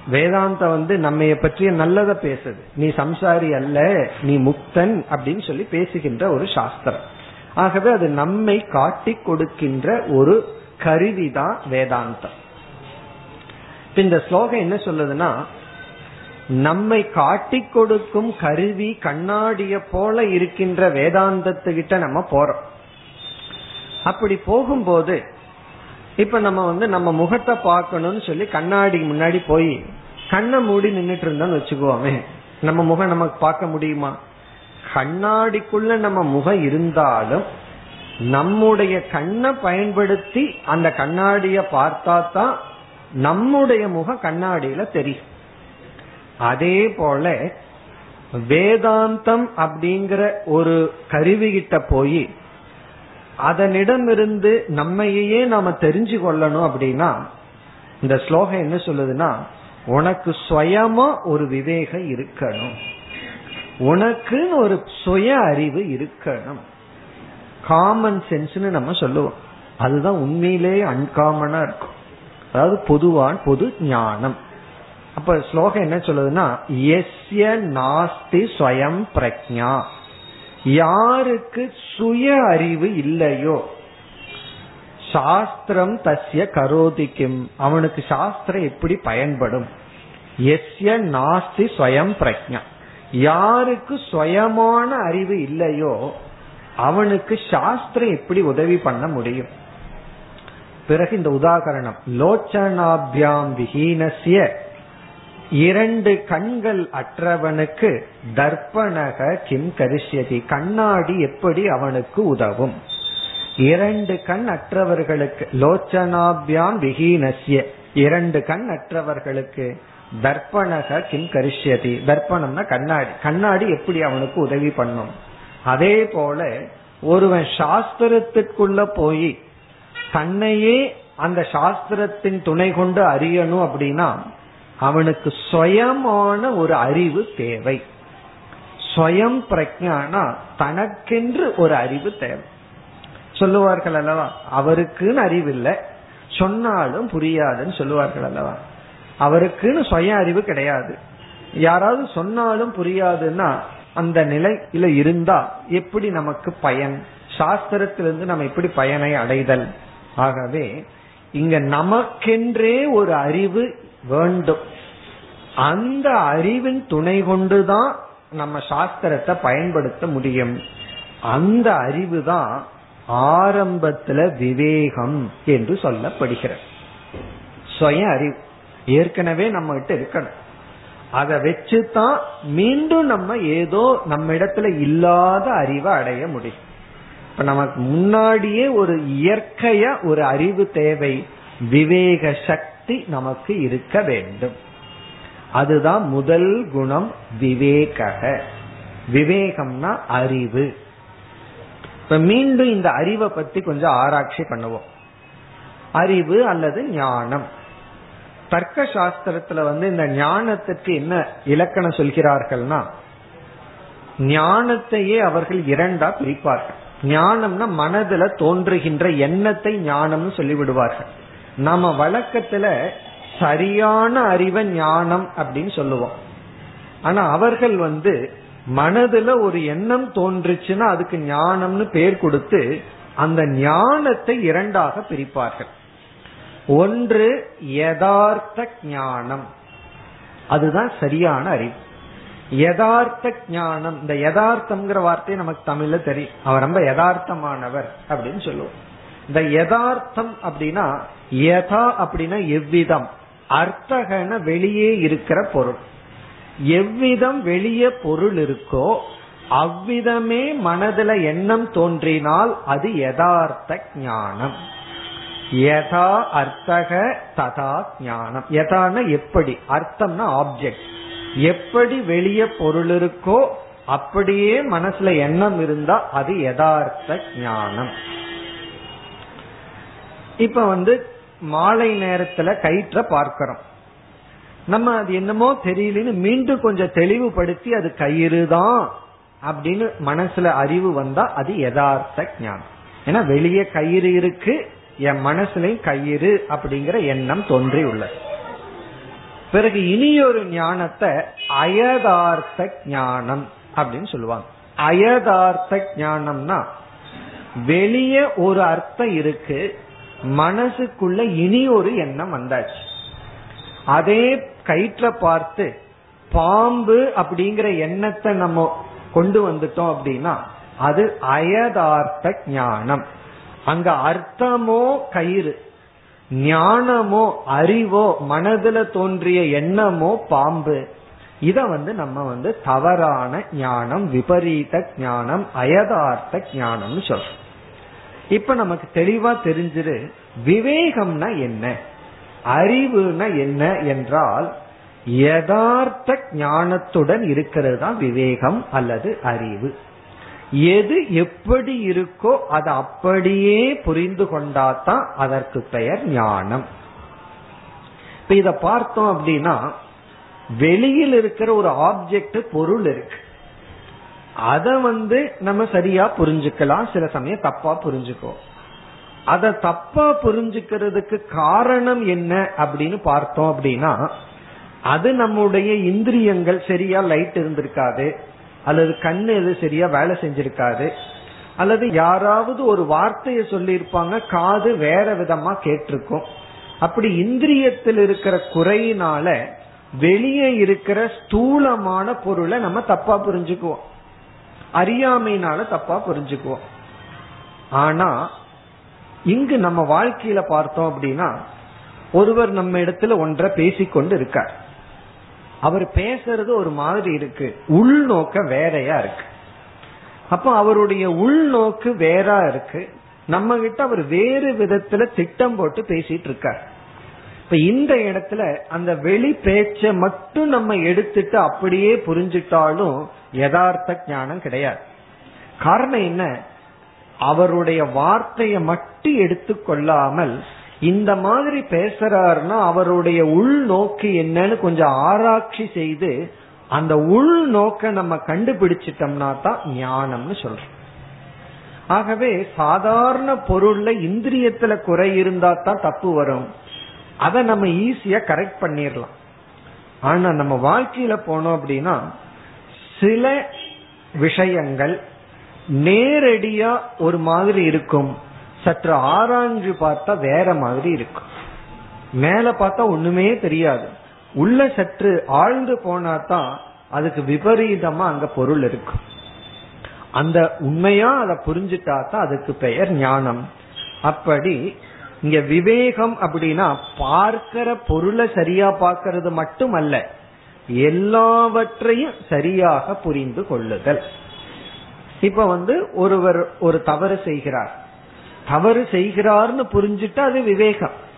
வேதாந்த வந்து நம்ம பற்றிய நல்லத பேசுது. நீ சம்சாரி அல்ல நீ முக்தன் அப்படின்னு சொல்லி பேசுகின்ற ஒரு சாஸ்திரம். ஆகவே அது நம்மை காட்டி கொடுக்கின்ற ஒரு கருவிதான் வேதாந்தம். இந்த ஸ்லோகம் என்ன சொல்லுதுன்னா நம்மை காட்டி கொடுக்கும் கருவி கண்ணாடிய போல இருக்கின்ற வேதாந்தத்துக்கிட்ட நம்ம போறோம். அப்படி போகும்போது இப்ப நம்ம வந்து நம்ம முகத்தை பார்க்கணும்னு சொல்லி கண்ணாடி முன்னாடி போய் கண்ணை மூடி நின்றுட்டு இருந்தோம்னு வச்சுக்குவோமே நம்ம முகம் நமக்கு பார்க்க முடியுமா? கண்ணாடிக்குள்ள நம்ம முகம் இருந்தாலும் நம்முடைய கண்ணை பயன்படுத்தி அந்த கண்ணாடிய பார்த்தா தான் நம்முடைய முகம் கண்ணாடியில தெரியும். அதே போல வேதாந்தம் அப்படிங்கிற ஒரு கருவிகிட்ட போய் அதனிடமிருந்து நம்மையே நாம தெரிஞ்சு கொள்ளணும் அப்படின்னா இந்த ஸ்லோகம் என்ன சொல்லுதுன்னா உனக்கு சுயமா ஒரு விவேகம் இருக்கணும். உனக்குன்னு ஒரு சுய அறிவு இருக்கணும். காமன் சென்ஸ்னு நம்ம சொல்லுவோம். அதுதான் உண்மையிலேயே அன்காமனா இருக்கும். அதாவது பொதுவான் பொது ஞானம். அப்ப ஸ்லோகம் என்ன சொல்லுதுன்னா எஸ்ய நாஸ்தி ஸ்வயம் பிரக்ஞா யாருக்கு சுய அறிவு இல்லையோ சாஸ்திரம் தஸ்ய கரோதிக்கும் அவனுக்கு சாஸ்திரம் எப்படி பயன்படும்? எஸ்ய நாஸ்தி ஸ்வயம் பிரக்ஞா யாருக்கு சுயமான அறிவு இல்லையோ அவனுக்கு சாஸ்திரம் எப்படி உதவி பண்ண முடியும்? பிறகு இந்த உதாகரணம். லோச்சனாபியாம் விஹீனசிய இரண்டு கண்கள் அற்றவனுக்கு தர்ப்பணக கிம் கரிஷ்யதி கண்ணாடி எப்படி அவனுக்கு உதவும்? இரண்டு கண் அற்றவர்களுக்கு லோச்சனாபியாம் விஹீனசிய இரண்டு கண் அற்றவர்களுக்கு தர்ப்பணக கிம் கரிஷ்யதி தர்ப்பணம்னா கண்ணாடி. கண்ணாடி எப்படி அவனுக்கு உதவி பண்ணும்? அதே போல ஒருவன் சாஸ்திரத்திற்குள்ள போய் தன்னையே அந்த சாஸ்திரத்தின் துணை கொண்டு அறியணும் அப்படின்னா அவனுக்கு சுயமான ஒரு அறிவு தேவை. ஸ்வயம் பிரஜானா தனக்கென்று ஒரு அறிவு தேவை. சொல்லுவார்கள் அல்லவா? அவருக்குன்னு அறிவு இல்லை சொன்னாலும் புரியாதுன்னு சொல்லுவார்கள் அல்லவா? அவருக்குன்னு சுய அறிவு கிடையாது. யாராவது சொன்னாலும் புரியாதுன்னா அந்த நிலையில இருந்தா எப்படி நமக்கு பயன்? சாஸ்திரத்திலிருந்து நம்ம எப்படி பயனை அடைதல்? ஆகவே இங்க நமக்கென்றே ஒரு அறிவு வேண்டும். அந்த அறிவின் துணை கொண்டுதான் நம்ம சாஸ்திரத்தை பயன்படுத்த முடியும். அந்த அறிவு தான் ஆரம்பத்துல விவேகம் என்று சொல்லப்படுகிறது. சுய அறிவு. ஏற்கனவே நம்ம கிட்ட இருக்கணும். அதை வச்சுதான் மீண்டும் நம்ம ஏதோ நம்ம இடத்துல இல்லாத அறிவை அடைய முடியும். இப்ப நமக்கு முன்னாடியே ஒரு இயற்கைய ஒரு அறிவு தேவை விவேக சக்தி நமக்கு இருக்க வேண்டும். அதுதான் முதல் குணம் விவேக விவேகம்னா அறிவு. இப்ப மீண்டும் இந்த அறிவை பத்தி கொஞ்சம் ஆராய்ச்சி பண்ணுவோம். அறிவு அல்லது ஞானம். தர்க்க சாஸ்திரத்துல வந்து இந்த ஞானத்துக்கு என்ன இலக்கணம் சொல்கிறார்கள்னா ஞானத்தையே அவர்கள் இரண்டா பிரிப்பார்கள். ஞானம்னா மனதுல தோன்றுகின்ற எண்ணத்தை ஞானம்னு சொல்லிவிடுவார்கள். நம்ம வழக்கத்துல சரியான அறிவை ஞானம் அப்படின்னு சொல்லுவோம். ஆனா அவர்கள் வந்து மனதுல ஒரு எண்ணம் தோன்றுச்சுன்னா அதுக்கு ஞானம்னு பேர் கொடுத்து அந்த ஞானத்தை இரண்டாக பிரிப்பார்கள். ஒன்று யதார்த்த ஞானம். அதுதான் சரியான அறிவு. யதார்த்த ஞானம் இந்த யதார்த்தம்ங்கிற வார்த்தை நமக்கு தமிழ்ல தெரியும் அவர் ரொம்ப யதார்த்தமானவர் அப்படின்னு சொல்லுவோம். இந்த யதார்த்தம் அப்படின்னா யதா அப்படின்னா எவ்விதம்? அர்த்தகன வெளியே இருக்கிற பொருள். எவ்விதம் வெளியே பொருள் இருக்கோ அவ்விதமே மனதுல எண்ணம் தோன்றினால் அது யதார்த்த ஞானம். யதா அர்த்தக ததா ஞானம். யதான எப்படி? அர்த்தம்னா ஆப்ஜெக்ட் எப்படி வெளியே பொருள் இருக்கோ அப்படியே மனசுல எண்ணம் இருந்தா அது யதார்த்த ஞானம். இப்ப வந்து மாலை நேரத்துல கயிற்ற பார்க்கிறோம். நம்ம அது என்னமோ தெரியலன்னு மீண்டும் கொஞ்சம் தெளிவுபடுத்தி அது கயிறு தான் அப்படின்னு மனசுல அறிவு வந்தா அது யதார்த்த ஞானம். ஏன்னா வெளியே கயிறு இருக்கு என் மனசுலயும் கயிறு அப்படிங்கிற எண்ணம் தோன்றி உள்ளது. பிறகு இனியொரு ஞானத்தை அயதார்த்த ஞானம் அப்படின்னு சொல்லுவாங்க. அயதார்த்த ஞானம்னா வெளியே ஒரு அர்த்தம் இருக்கு மனசுக்குள்ள இனி ஒரு எண்ணம் வந்தாச்சு. அதே கயிற்ற பார்த்து பாம்பு அப்படிங்கிற எண்ணத்தை நம்ம கொண்டு வந்துட்டோம் அப்படின்னா அது அயதார்த்த ஞானம். அங்க அர்த்தமோ கயிறு ஞானமோ அறிவோ மனதுல தோன்றிய எண்ணமோ பாம்பு. இத வந்து நம்ம வந்து தவறான ஞானம் விபரீத ஞானம் அயதார்த்த ஞானம்னு சொல்றோம். இப்ப நமக்கு தெளிவா தெரிஞ்சிரு விவேகம்னா என்ன? அறிவுனா என்ன என்றால் யதார்த்த ஞானத்துடன் இருக்கிறது தான் விவேகம் அல்லது அறிவு. எது எப்படி இருக்கோ அதை அப்படியே புரிந்து கொண்டாதான் அதற்கு பெயர் ஞானம். இப்ப இத பார்த்தோம் அப்படின்னா வெளியில் இருக்கிற ஒரு ஆப்ஜெக்ட் பொருள் இருக்கு. அத வந்து நம்ம சரியா புரிஞ்சுக்கலாம். சில சமயம் தப்பா புரிஞ்சுக்குவோம். அத தப்பா புரிஞ்சுக்கிறதுக்கு காரணம் என்ன அப்படின்னு பார்த்தோம் அப்படின்னா அது நம்முடைய இந்திரியங்கள் சரியா லைட் இருந்திருக்காது. அல்லது கண்ணு எது சரியா வேலை செஞ்சிருக்காது அல்லது யாராவது ஒரு வார்த்தையை சொல்லியிருப்பாங்க காது வேற விதமா கேட்டிருக்கும். அப்படி இந்திரியத்தில் இருக்கிற குறையினால வெளியே இருக்கிற ஸ்தூலமான பொருளை நம்ம தப்பா புரிஞ்சுக்குவோம். அறியாமையினால தப்பா புரிஞ்சுக்குவோம். ஆனா இங்கு நம்ம வாழ்க்கையில பார்த்தோம் அப்படின்னா ஒருவர் நம்ம இடத்துல ஒன்றை பேசிக்கொண்டு இருக்கார். அவர் பேசுறது ஒரு மாதிரி இருக்கு. உள்நோக்க வேறையா இருக்கு. அப்ப அவருடைய உள்நோக்கு வேறா இருக்கு. நம்ம கிட்ட அவர் வேறு விதத்துல திட்டம் போட்டு பேசிட்டு இருக்கார். இப்ப இந்த இடத்துல அந்த வெளி பேச்ச மட்டும் நம்ம எடுத்துட்டு அப்படியே புரிஞ்சிட்டாலும் யதார்த்த ஞானம் கிடையாது. காரணம் என்ன? அவருடைய வார்த்தையை மட்டும் எடுத்துக்கொள்ளாமல் இந்த மாதிரி பேசுறாருன்னா அவருடைய உள்நோக்கு என்னன்னு கொஞ்சம் ஆராய்ச்சி செய்து அந்த உள்நோக்க நம்ம கண்டுபிடிச்சிட்டோம்னா தான் ஞானம்னு சொல்றோம். ஆகவே சாதாரண பொருள்ல இந்திரியத்துல குறை இருந்தா தான் தப்பு வரும். அதை நம்ம ஈஸியா கரெக்ட் பண்ணிடலாம். ஆனா நம்ம வாழ்க்கையில போனோம் அப்படின்னா சில விஷயங்கள் நேரடியா ஒரு மாதிரி இருக்கும். சற்று ஆராய்ஞ்சு பார்த்தா வேற மாதிரி இருக்கும் மேல பார்த்தா ஒண்ணுமே தெரியாது. உள்ள சற்று ஆழ்ந்து போனா தான் அதுக்கு விபரீதமா அங்க பொருள் இருக்கும் அந்த உண்மையா அதை புரிஞ்சுட்டா தான் அதுக்கு பெயர் ஞானம். அப்படி இங்க விவேகம் அப்படின்னா பார்க்கிற பொருளை சரியா பார்க்கறது மட்டும் அல்ல எல்லாவற்றையும் சரியாக புரிந்து கொள்ளுதல். இப்ப வந்து ஒருவர் ஒரு தவறு செய்கிறார். தவறு செய்கிறார்னு புரிஞ்சுட்டு அது விவேகம்.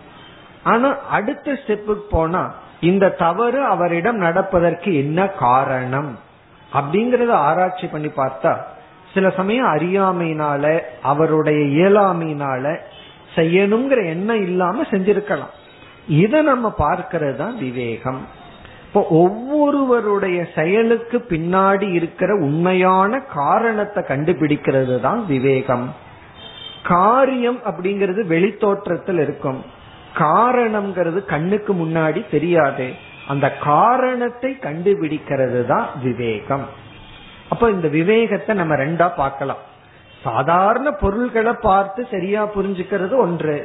ஆனா அடுத்த ஸ்டெப்புக்கு போனா இந்த தவறு அவரிடம் நடப்பதற்கு என்ன காரணம்? அப்படிங்கறத ஆராய்ச்சி பண்ணி பார்த்தா சில சமயம் அறியாமையினால அவருடைய இயலாமையினால செய்யணுங்கிற எண்ணம் இல்லாம செஞ்சிருக்கலாம். இதை நம்ம பார்க்கறது தான் விவேகம். இப்போ ஒவ்வொருவருடைய செயலுக்கு பின்னாடி இருக்கிற உண்மையான காரணத்தை கண்டுபிடிக்கிறது தான் விவேகம். காரியம் அப்படிங்கிறது வெளித்தோற்றத்தில் இருக்கும். காரணம்ங்கிறது கண்ணுக்கு முன்னாடி தெரியாது. அந்த காரணத்தை கண்டுபிடிக்கிறது தான் விவேகம். அப்ப இந்த விவேகத்தை நம்ம ரெண்டா பார்க்கலாம். சாதாரண பொருள்களை பார்த்து சரியா புரிஞ்சுக்கிறது ஒன்று.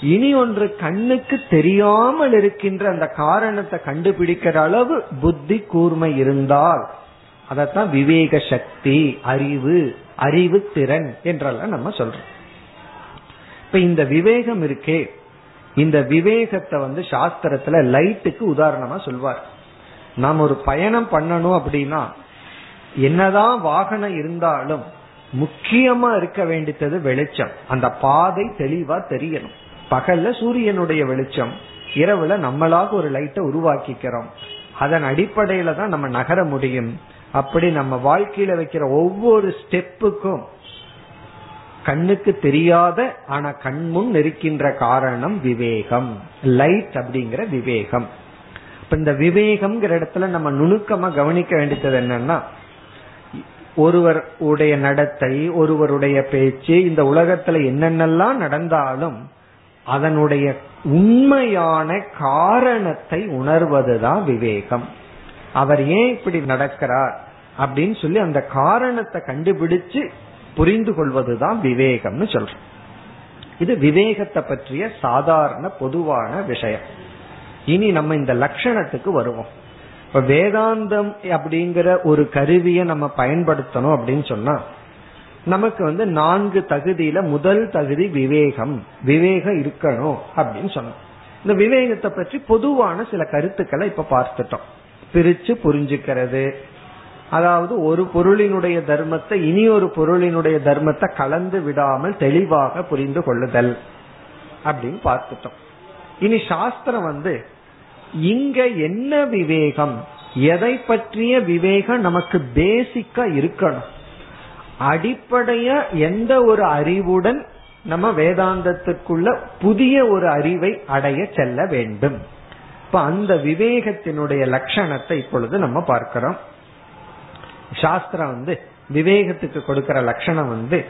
இனி ஒன்று கண்ணுக்கு தெரியாமல் இருக்கின்ற அந்த காரணத்தை கண்டுபிடிக்கிற அளவு புத்தி கூர்மை இருந்தால் அதத்தான் விவேக சக்தி அறிவு அறிவு திறன் என்றெல்லாம் நம்ம சொல்றோம். இப்ப இந்த விவேகம் இருக்கே. இந்த விவேகத்தை வந்து சாஸ்திரத்துல லைட்டுக்கு உதாரணமா சொல்வார். நாம் ஒரு பயணம் பண்ணணும் அப்படின்னா என்னதான் வாகனம் இருந்தாலும் முக்கியமா இருக்க வேண்டியது வெளிச்சம். அந்த பாதை தெளிவா தெரியணும். பகல்ல சூரியனுடைய வெளிச்சம் இரவுல நம்மளாக ஒரு லைட்டை உருவாக்கிக்கிறோம். அதன் அடிப்படையில தான் நம்ம நகர முடியும். அப்படி நம்ம வாழ்க்கையில வைக்கிற ஒவ்வொரு ஸ்டெப்புக்கும் கண்ணுக்கு தெரியாத ஆனா கண்முன் இருக்கின்ற காரணம் விவேகம். லைட் அப்படிங்கிற விவேகம். இப்ப இந்த விவேகம்ங்கிற இடத்துல நம்ம நுணுக்கமா கவனிக்க வேண்டியது என்னன்னா ஒருவர் உடைய நடத்தை ஒருவருடைய பேச்சு இந்த உலகத்துல என்னென்னலாம் நடந்தாலும் அதனுடைய உண்மையான காரணத்தை உணர்வதுதான் விவேகம். அவர் ஏன் இப்படி நடக்கிறார் அப்படின்னு சொல்லி அந்த காரணத்தை கண்டுபிடிச்சு புரிந்து கொள்வதுதான் விவேகம்னு சொல்றோம். இது விவேகத்தை பற்றிய சாதாரண பொதுவான விஷயம். இனி நம்ம இந்த லட்சணத்துக்கு வருவோம். இப்ப வேதாந்தம் அப்படிங்கிற ஒரு கருவியை நம்ம பயன்படுத்தணும் அப்படின்னு சொன்னா நமக்கு வந்து நான்கு தகுதியில முதல் தகுதி விவேகம் விவேகம் இருக்கணும் அப்படின்னு சொன்னோம். இந்த விவேகத்தை பற்றி பொதுவான சில கருத்துக்களை இப்ப பார்த்துட்டோம். பிரிச்சு புரிஞ்சுக்கிறது அதாவது ஒரு பொருளினுடைய தர்மத்தை இனி ஒரு பொருளினுடைய தர்மத்தை கலந்து விடாமல் தெளிவாக புரிந்து கொள்ளுதல் அப்படின்னு பார்த்துட்டோம். இனி சாஸ்திரம் வந்து இங்க என்ன விவேகம்? எதை பற்றிய விவேகம் நமக்கு பேசிக்கா இருக்கணும்? அடிப்படைய எந்த ஒரு அறிவுடன் நம்ம வேதாந்தத்துக்குள்ள புதிய ஒரு அறிவை அடைய செல்ல வேண்டும். இப்ப அந்த விவேகத்தினுடைய லட்சணத்தை இப்பொழுது நம்ம பார்க்கிறோம். சாஸ்திரம் வந்து விவேகத்துக்கு கொடுக்கிற லட்சணம் வந்து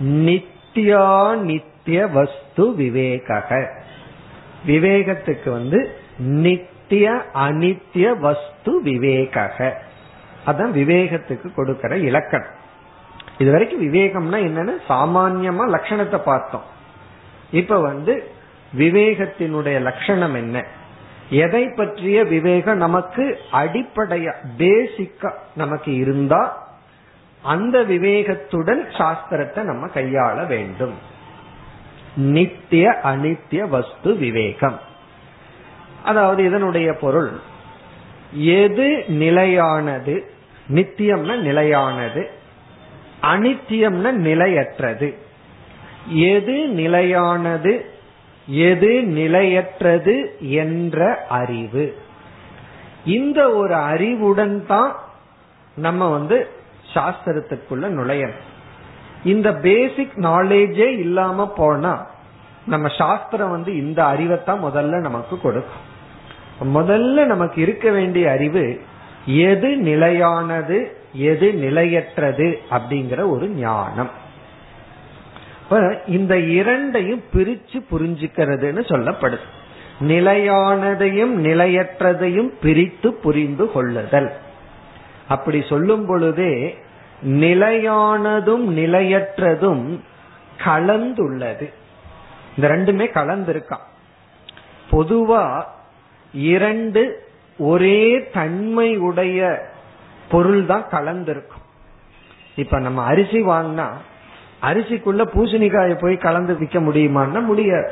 நித்யா நித்திய வஸ்து விவேக விவேகத்துக்கு வந்து நித்திய அனித்திய வஸ்து விவேக அதான் விவேகத்துக்கு கொடுக்கிற இலக்கணம். இது வரைக்கும் விவேகம்னா என்னன்னு சாமான்யமா லட்சணத்தை பார்த்தோம். இப்ப வந்து விவேகத்தினுடைய லட்சணம் என்ன? எதை பற்றிய விவேகம் நமக்கு அடிப்படையா பேசிக்கா நமக்கு இருந்தா அந்த விவேகத்துடன் சாஸ்திரத்தை நம்ம கையாள வேண்டும். நித்திய அனித்திய வஸ்து விவேகம். அதாவது இதனுடைய பொருள் எது நிலையானது? நித்தியம்னா நிலையானது. அனித்தியம்னா நிலையற்றது. எது நிலையானது? எது நிலையற்றது என்ற அறிவு. இந்த ஒரு அறிவுடன் தான் நம்ம வந்து சாஸ்திரத்துக்குள்ள நுழையணும். இந்த பேசிக் நாலேஜே இல்லாம போனா நம்ம சாஸ்திரம் வந்து இந்த அறிவைத்தான் முதல்ல நமக்கு கொடுக்கும். முதல்ல நமக்கு இருக்க வேண்டிய அறிவு எது நிலையானது எது நிலையற்றது அப்படிங்கிற ஒரு ஞானம். இந்த இரண்டையும் பிரிச்சு புரிஞ்சுக்கிறதுன்னு சொல்லப்படுது. நிலையானதையும் நிலையற்றதையும் பிரித்து புரிந்து கொள்ளுதல். அப்படி சொல்லும் பொழுதே நிலையானதும் நிலையற்றதும் கலந்துள்ளது. இந்த ரெண்டுமே கலந்திருக்கான் பொதுவா இரண்டு ஒரே தன்மை உடைய பொருள் தான் கலந்திருக்கும். இப்ப நம்ம அரிசி வாங்கினா அரிசிக்குள்ள பூசணிக்காயை போய் கலந்து விற்க முடியுமான்னா முடியாது.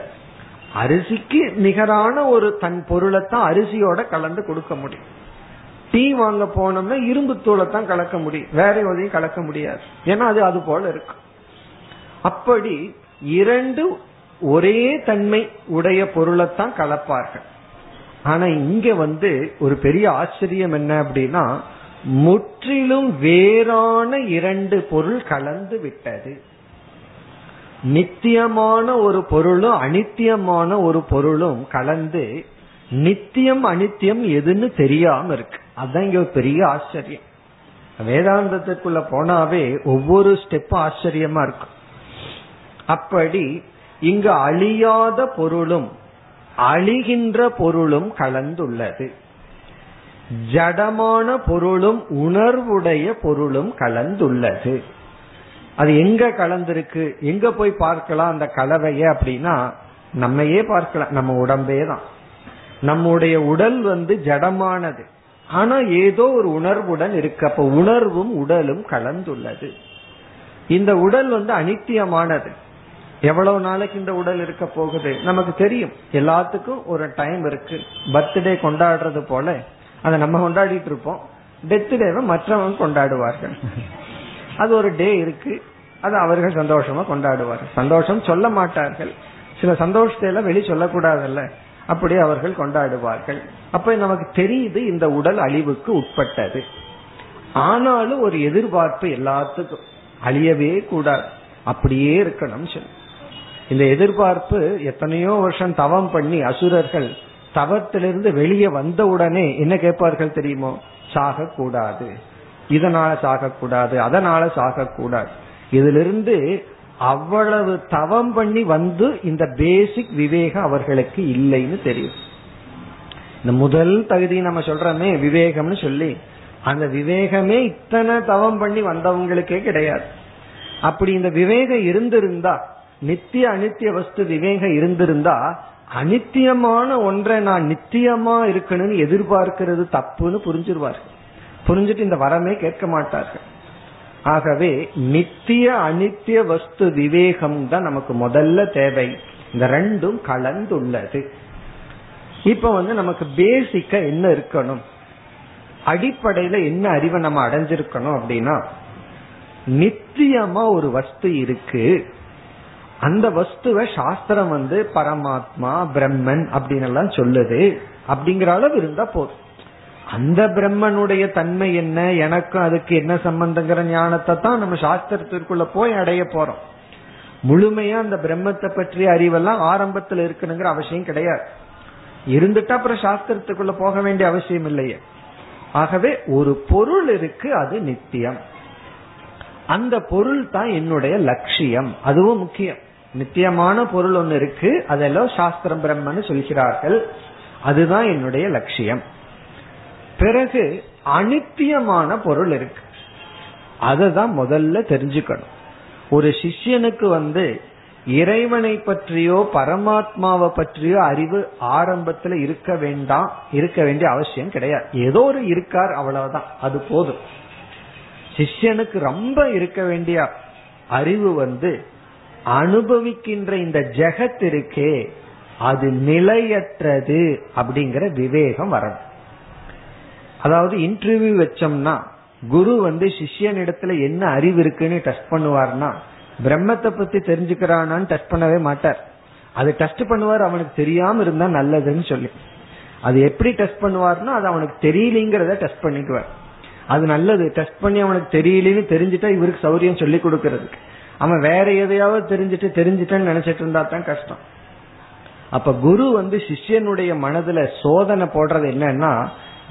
அரிசிக்கு நிகரான ஒரு தன் பொருளை தான் அரிசியோட கலந்து கொடுக்க முடியும். டீ வாங்க போனோம்னா இரும்பு தூளை தான் கலக்க முடியும். வேற எதையும் கலக்க முடியாது. ஏன்னா அது அது போல இருக்கு. அப்படி இரண்டு ஒரே தன்மை உடைய பொருளைத்தான் கலப்பார்கள். ஆனா இங்க வந்து ஒரு பெரிய ஆச்சரியம் என்ன அப்படின்னா முற்றிலும் வேறான இரண்டு பொருள் கலந்து விட்டது. நித்தியமான ஒரு பொருளும் அனித்தியமான ஒரு பொருளும் கலந்து நித்தியம் அனித்தியம் எதுன்னு தெரியாம இருக்கு. அதுதான் இங்க ஒரு பெரிய ஆச்சரியம். வேதாந்தத்துக்குள்ள போனாவே ஒவ்வொரு ஸ்டெப்பும் ஆச்சரியமா இருக்கும் அப்படி இங்கு அழியாத பொருளும் அழிகின்ற பொருளும் கலந்துள்ளது. ஜடமான பொருளும் உணர்வுடைய பொருளும் கலந்துள்ளது. அது எங்க கலந்திருக்கு எங்க போய் பார்க்கலாம் அந்த கலவைய அப்படின்னா நம்மையே பார்க்கலாம். நம்ம உடம்பே தான் நம்முடைய உடல் வந்து ஜடமானது. ஆனா ஏதோ ஒரு உணர்வுடன் இருக்கு. அப்ப உணர்வும் உடலும் கலந்துள்ளது. இந்த உடல் வந்து அனித்தியமானது. எவ்வளவு நாளைக்கு இந்த உடல் இருக்க போகுது? நமக்கு தெரியும். எல்லாத்துக்கும் ஒரு டைம் இருக்கு. பர்த்டே கொண்டாடுறது போல அதை நம்ம கொண்டாடிட்டு இருப்போம். டெத் டேவை மற்றவங்க கொண்டாடுவார்கள். அது ஒரு டே இருக்கு. அது அவர்கள் சந்தோஷமா கொண்டாடுவார்கள். சந்தோஷம் சொல்ல மாட்டார்கள். சில சந்தோஷத்தை எல்லாம் வெளி சொல்லக்கூடாதுல்ல. அப்படி அவர்கள் கொண்டாடுவார்கள். அப்ப நமக்கு தெரியுது இந்த உடல் அழிவுக்கு உட்பட்டது. ஆனாலும் ஒரு எதிர்பார்ப்பு எல்லாத்துக்கும் அழியவே கூடாது. அப்படியே இருக்கணும் சொல்லி இந்த எதிர்பார்ப்பு எத்தனையோ வருஷம் தவம் பண்ணி அசுரர்கள் தவத்திலிருந்து வெளியே வந்த உடனே என்ன கேட்பார்கள் தெரியுமோ? சாக கூடாது இதனால சாகக்கூடாது அதனால சாகக்கூடாது. இதிலிருந்து அவ்வளவு தவம் பண்ணி வந்து இந்த பேசிக் விவேகம் அவர்களுக்கு இல்லைன்னு தெரியும். இந்த முதல் தகுதி நம்ம சொல்றோமே விவேகம்னு சொல்லி அந்த விவேகமே இத்தனை தவம் பண்ணி வந்தவங்களுக்கே கிடையாது. அப்படி இந்த விவேகம் இருந்திருந்தா நித்திய அனித்திய வஸ்து விவேகம் இருந்திருந்தா அனித்தியமான ஒன்றை நான் நித்தியமா இருக்கணும்னு எதிர்பார்க்கிறது தப்புன்னு புரிஞ்சிருவார்கள். புரிஞ்சுட்டு இந்த வரமே கேட்க மாட்டார்கள். ஆகவே நித்திய அனித்திய வஸ்து விவேகம் தான் நமக்கு முதல்ல தேவை. இந்த ரெண்டும் கலந்துள்ளது. இப்ப வந்து நமக்கு பேசிக்கா என்ன இருக்கணும்? அடிப்படையில என்ன அறிவை நம்ம அடைஞ்சிருக்கணும் அப்படின்னா நித்தியமா ஒரு வஸ்து இருக்கு. அந்த வஸ்துவ சாஸ்திரம் வந்து பரமாத்மா பிரம்மன் அப்படின்னு எல்லாம் சொல்லுது. அப்படிங்கிற அளவு இருந்தா போதும். அந்த பிரம்மனுடைய தன்மை என்ன? எனக்கும் அதுக்கு என்ன சம்பந்தங்கிற ஞானத்தை தான் நம்ம சாஸ்திரத்திற்குள்ள போய் அடைய போறோம். முழுமையா அந்த பிரம்மத்தை பற்றிய அறிவெல்லாம் ஆரம்பத்தில் இருக்கணுங்கிற அவசியம் கிடையாது. இருந்துட்டா அப்புறம் சாஸ்திரத்துக்குள்ள போக வேண்டிய அவசியம் இல்லையே. ஆகவே ஒரு பொருள் இருக்கு அது நித்தியம். அந்த பொருள் தான் என்னுடைய லட்சியம். அதுவும் முக்கியம். நித்தியமான பொருள் ஒன்னு இருக்கு அதெல்லாம் சாஸ்திரம் பிரம்மன்னு சொல்கிறார்கள். அதுதான் என்னுடைய லட்சியம். பிறகு அனித்தியமான பொருள் இருக்கு. தான் முதல்ல தெரிஞ்சுக்கணும். ஒரு சிஷ்யனுக்கு வந்து இறைவனை பற்றியோ பரமாத்மாவை பற்றியோ அறிவு ஆரம்பத்துல இருக்க வேண்டாம் இருக்க வேண்டிய அவசியம் கிடையாது. ஏதோ ஒரு இருக்கார் அவ்வளவுதான். அது போதும். சிஷ்யனுக்கு ரொம்ப இருக்க வேண்டிய அறிவு வந்து அனுபவிக்கின்ற இந்த ஜெகத் இருக்கே அது நிலையற்றது அப்படிங்கிற விவேகம் வரணும். அதாவது இன்டர்வியூ வச்சோம்னா குரு வந்து சிஷ்யனிடத்துல என்ன அறிவு இருக்குன்னு டெஸ்ட் பண்ணுவார்னா பிரம்மத்தை பத்தி தெரிஞ்சுக்கிறானான்னு டெஸ்ட் பண்ணவே மாட்டார். அது டெஸ்ட் பண்ணுவார் அவனுக்கு தெரியாம இருந்தா நல்லதுன்னு சொல்லி. அது எப்படி டெஸ்ட் பண்ணுவார்னா அது அவனுக்கு தெரியலங்கிறத டெஸ்ட் பண்ணிக்குவார். அது நல்லது டெஸ்ட் பண்ணி அவனுக்கு தெரியலன்னு தெரிஞ்சுட்டா இவருக்கு சௌரியம் சொல்லி கொடுக்கறதுக்கு அவன் வேற எதையாவது தெரிஞ்சுட்டு தெரிஞ்சுட்டேன்னு நினைச்சிட்டு இருந்தா தான் கஷ்டம். அப்ப குரு வந்து சிஷ்யனுடைய மனதுல சோதனை போடுறது என்னன்னா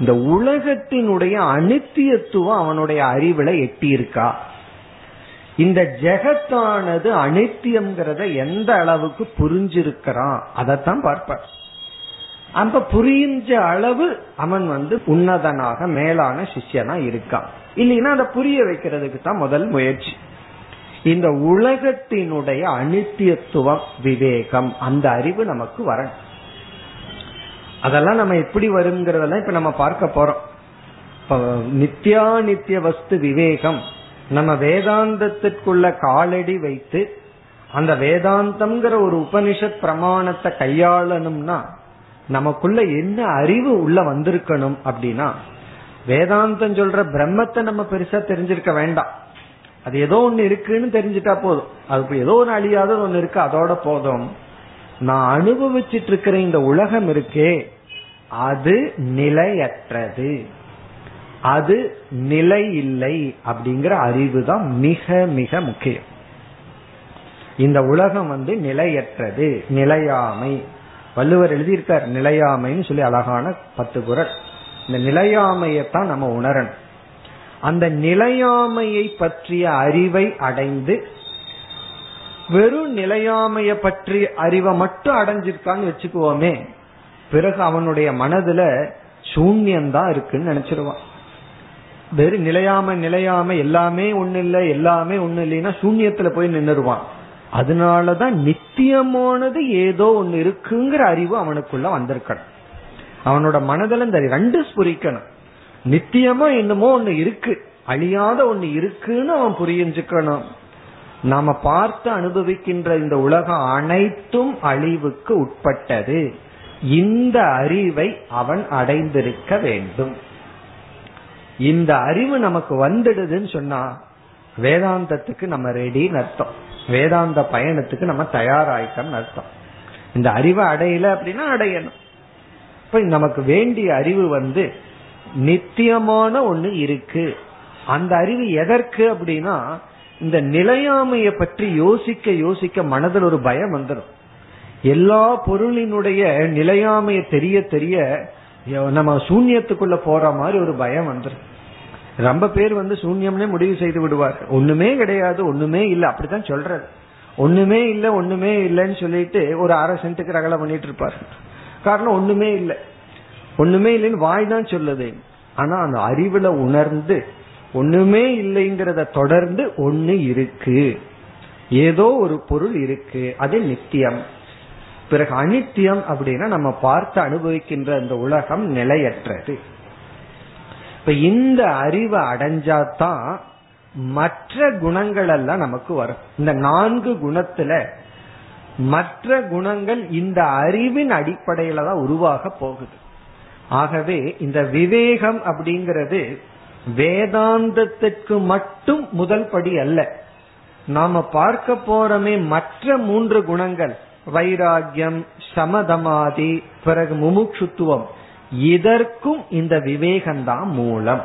இந்த உலகத்தினுடைய அனித்தியத்துவம் அவனுடைய அறிவுல எட்டியிருக்கா? இந்த ஜெகத்தானது அனித்தியம்ங்கிறத எந்த அளவுக்கு புரிஞ்சிருக்கிறான்? அதைத்தான் பார்ப்பார். அந்த புரிஞ்ச அளவு அவன் வந்து உன்னதனாக மேலான சிஷ்யனா இருக்கான். இல்லைன்னா அதை புரிய வைக்கிறதுக்கு தான் முதல் முயற்சி. இந்த உலகத்தினுடைய அனித்தியத்துவம் விவேகம் அந்த அறிவு நமக்கு வரணும். அதெல்லாம் நம்ம எப்படி வருங்கிறதெல்லாம் இப்ப நம்ம பார்க்க போறோம். நித்யா நித்திய வஸ்து விவேகம். நம்ம வேதாந்தத்திற்குள்ள காலடி வைத்து அந்த வேதாந்தம்ங்கிற ஒரு உபனிஷத் பிரமாணத்தை கையாளணும்னா நமக்குள்ள என்ன அறிவு உள்ள வந்திருக்கணும் அப்படின்னா வேதாந்தம் சொல்ற பிரம்மத்தை நம்ம பெருசா தெரிஞ்சிருக்க வேண்டாம். அது ஏதோ ஒன்னு இருக்குன்னு தெரிஞ்சிட்டா போதும். அது ஏதோ ஒன்று அழியாத ஒன்னு இருக்கு அதோட போதும். நான் அனுபவிச்சிட்டு இருக்கிற இந்த உலகம் இருக்கே அது நிலையற்றது. அது நிலை இல்லை அப்படிங்கிற அறிவு தான் மிக மிக முக்கியம். இந்த உலகம் வந்து நிலையற்றது நிலையாமை. வள்ளுவர் எழுதியிருக்கார் நிலையாமைன்னு சொல்லி அழகான பத்து குரல். இந்த நிலையாமையத்தான் நம்ம உணரணும். அந்த நிலையாமையை பற்றிய அறிவை அடைந்து வெறும் நிலையாமைய பற்றி அறிவை மட்டும் அடைஞ்சிருக்கான்னு வச்சுக்குவோமே. பிறகு அவனுடைய மனதுல சூன்யம்தான் இருக்குன்னு நினைச்சிருவான். வெறும் நிலையாம நிலையாம எல்லாமே ஒண்ணு இல்லை எல்லாமே ஒண்ணு இல்லைன்னா சூன்யத்துல போய் நின்றுருவான் அதனாலதான் நித்தியமானது ஏதோ ஒண்ணு இருக்குங்கிற அறிவு அவனுக்குள்ள வந்திருக்கணும். அவனோட மனதில் இந்த ரெண்டு ஸ்புரிக்கணும். நித்தியமா என்னமோ ஒண்ணு இருக்கு. அழியாத ஒண்ணு இருக்குன்னு அவன் புரிஞ்சுக்கணும். நாம பார்த்து அனுபவிக்கின்ற இந்த உலகம் அனைத்தும் அழிவுக்கு உட்பட்டது. இந்த அறிவை அவன் அடைந்திருக்க வேண்டும். இந்த அறிவு நமக்கு வந்துடுதுன்னு சொன்னா வேதாந்தத்துக்கு நம்ம ரெடின்னு அர்த்தம். வேதாந்த பயணத்துக்கு நம்ம தயாராயிட்டோம்னு அர்த்தம். இந்த அறிவை அடையல அப்படின்னா அடையணும். இப்ப நமக்கு வேண்டிய அறிவு வந்து நித்தியமான ஒண்ணு இருக்கு. அந்த அறிவு எதற்கு அப்படின்னா இந்த நிலையாமைய பற்றி யோசிக்க யோசிக்க மனதில் ஒரு பயம் வந்துடும் எல்லா பொருளினுடைய நிலையாமைய தெரிய தெரிய நம்ம சூன்யத்துக்குள்ள போற மாதிரி ஒரு பயம் வந்துடும் ரொம்ப பேர் வந்து சூன்யம்னே முடிவு செய்து விடுவார். ஒண்ணுமே கிடையாது ஒண்ணுமே இல்ல அப்படித்தான் சொல்றது. ஒண்ணுமே இல்ல ஒண்ணுமே இல்லைன்னு சொல்லிட்டு ஒரு அரை சென்ட்டுக்கு ரகலை பண்ணிட்டு இருப்பார். காரணம் ஒண்ணுமே இல்லை. ஒண்ணுமே இல்லைன்னு வாய் தான் சொல்லுது. ஆனா அந்த அறிவுல உணர்ந்து ஒண்ணுமே இல்லைங்கிறத தொடர்ந்து ஒண்ணு இருக்கு. ஏதோ ஒரு பொருள் இருக்கு. அது நித்தியம். பிறகு அனித்தியம் அப்படின்னா நம்ம பார்த்து அனுபவிக்கின்ற அந்த உலகம் நிலையற்றது. இப்ப இந்த அறிவை அடைஞ்சாதான் மற்ற குணங்கள் எல்லாம் நமக்கு வரும். இந்த நான்கு குணத்துல மற்ற குணங்கள் இந்த அறிவின் அடிப்படையில தான் உருவாக போகுது. ஆகவே இந்த விவேகம் அப்படிங்கிறது வேதாந்தத்திற்கு மட்டும் முதல் படி அல்ல. நாம பார்க்க போறமே மற்ற மூன்று குணங்கள். வைராகியம் சமதமாதி பிறகு முமுட்சுத்துவம். இதற்கும் இந்த விவேகம்தான் மூலம்.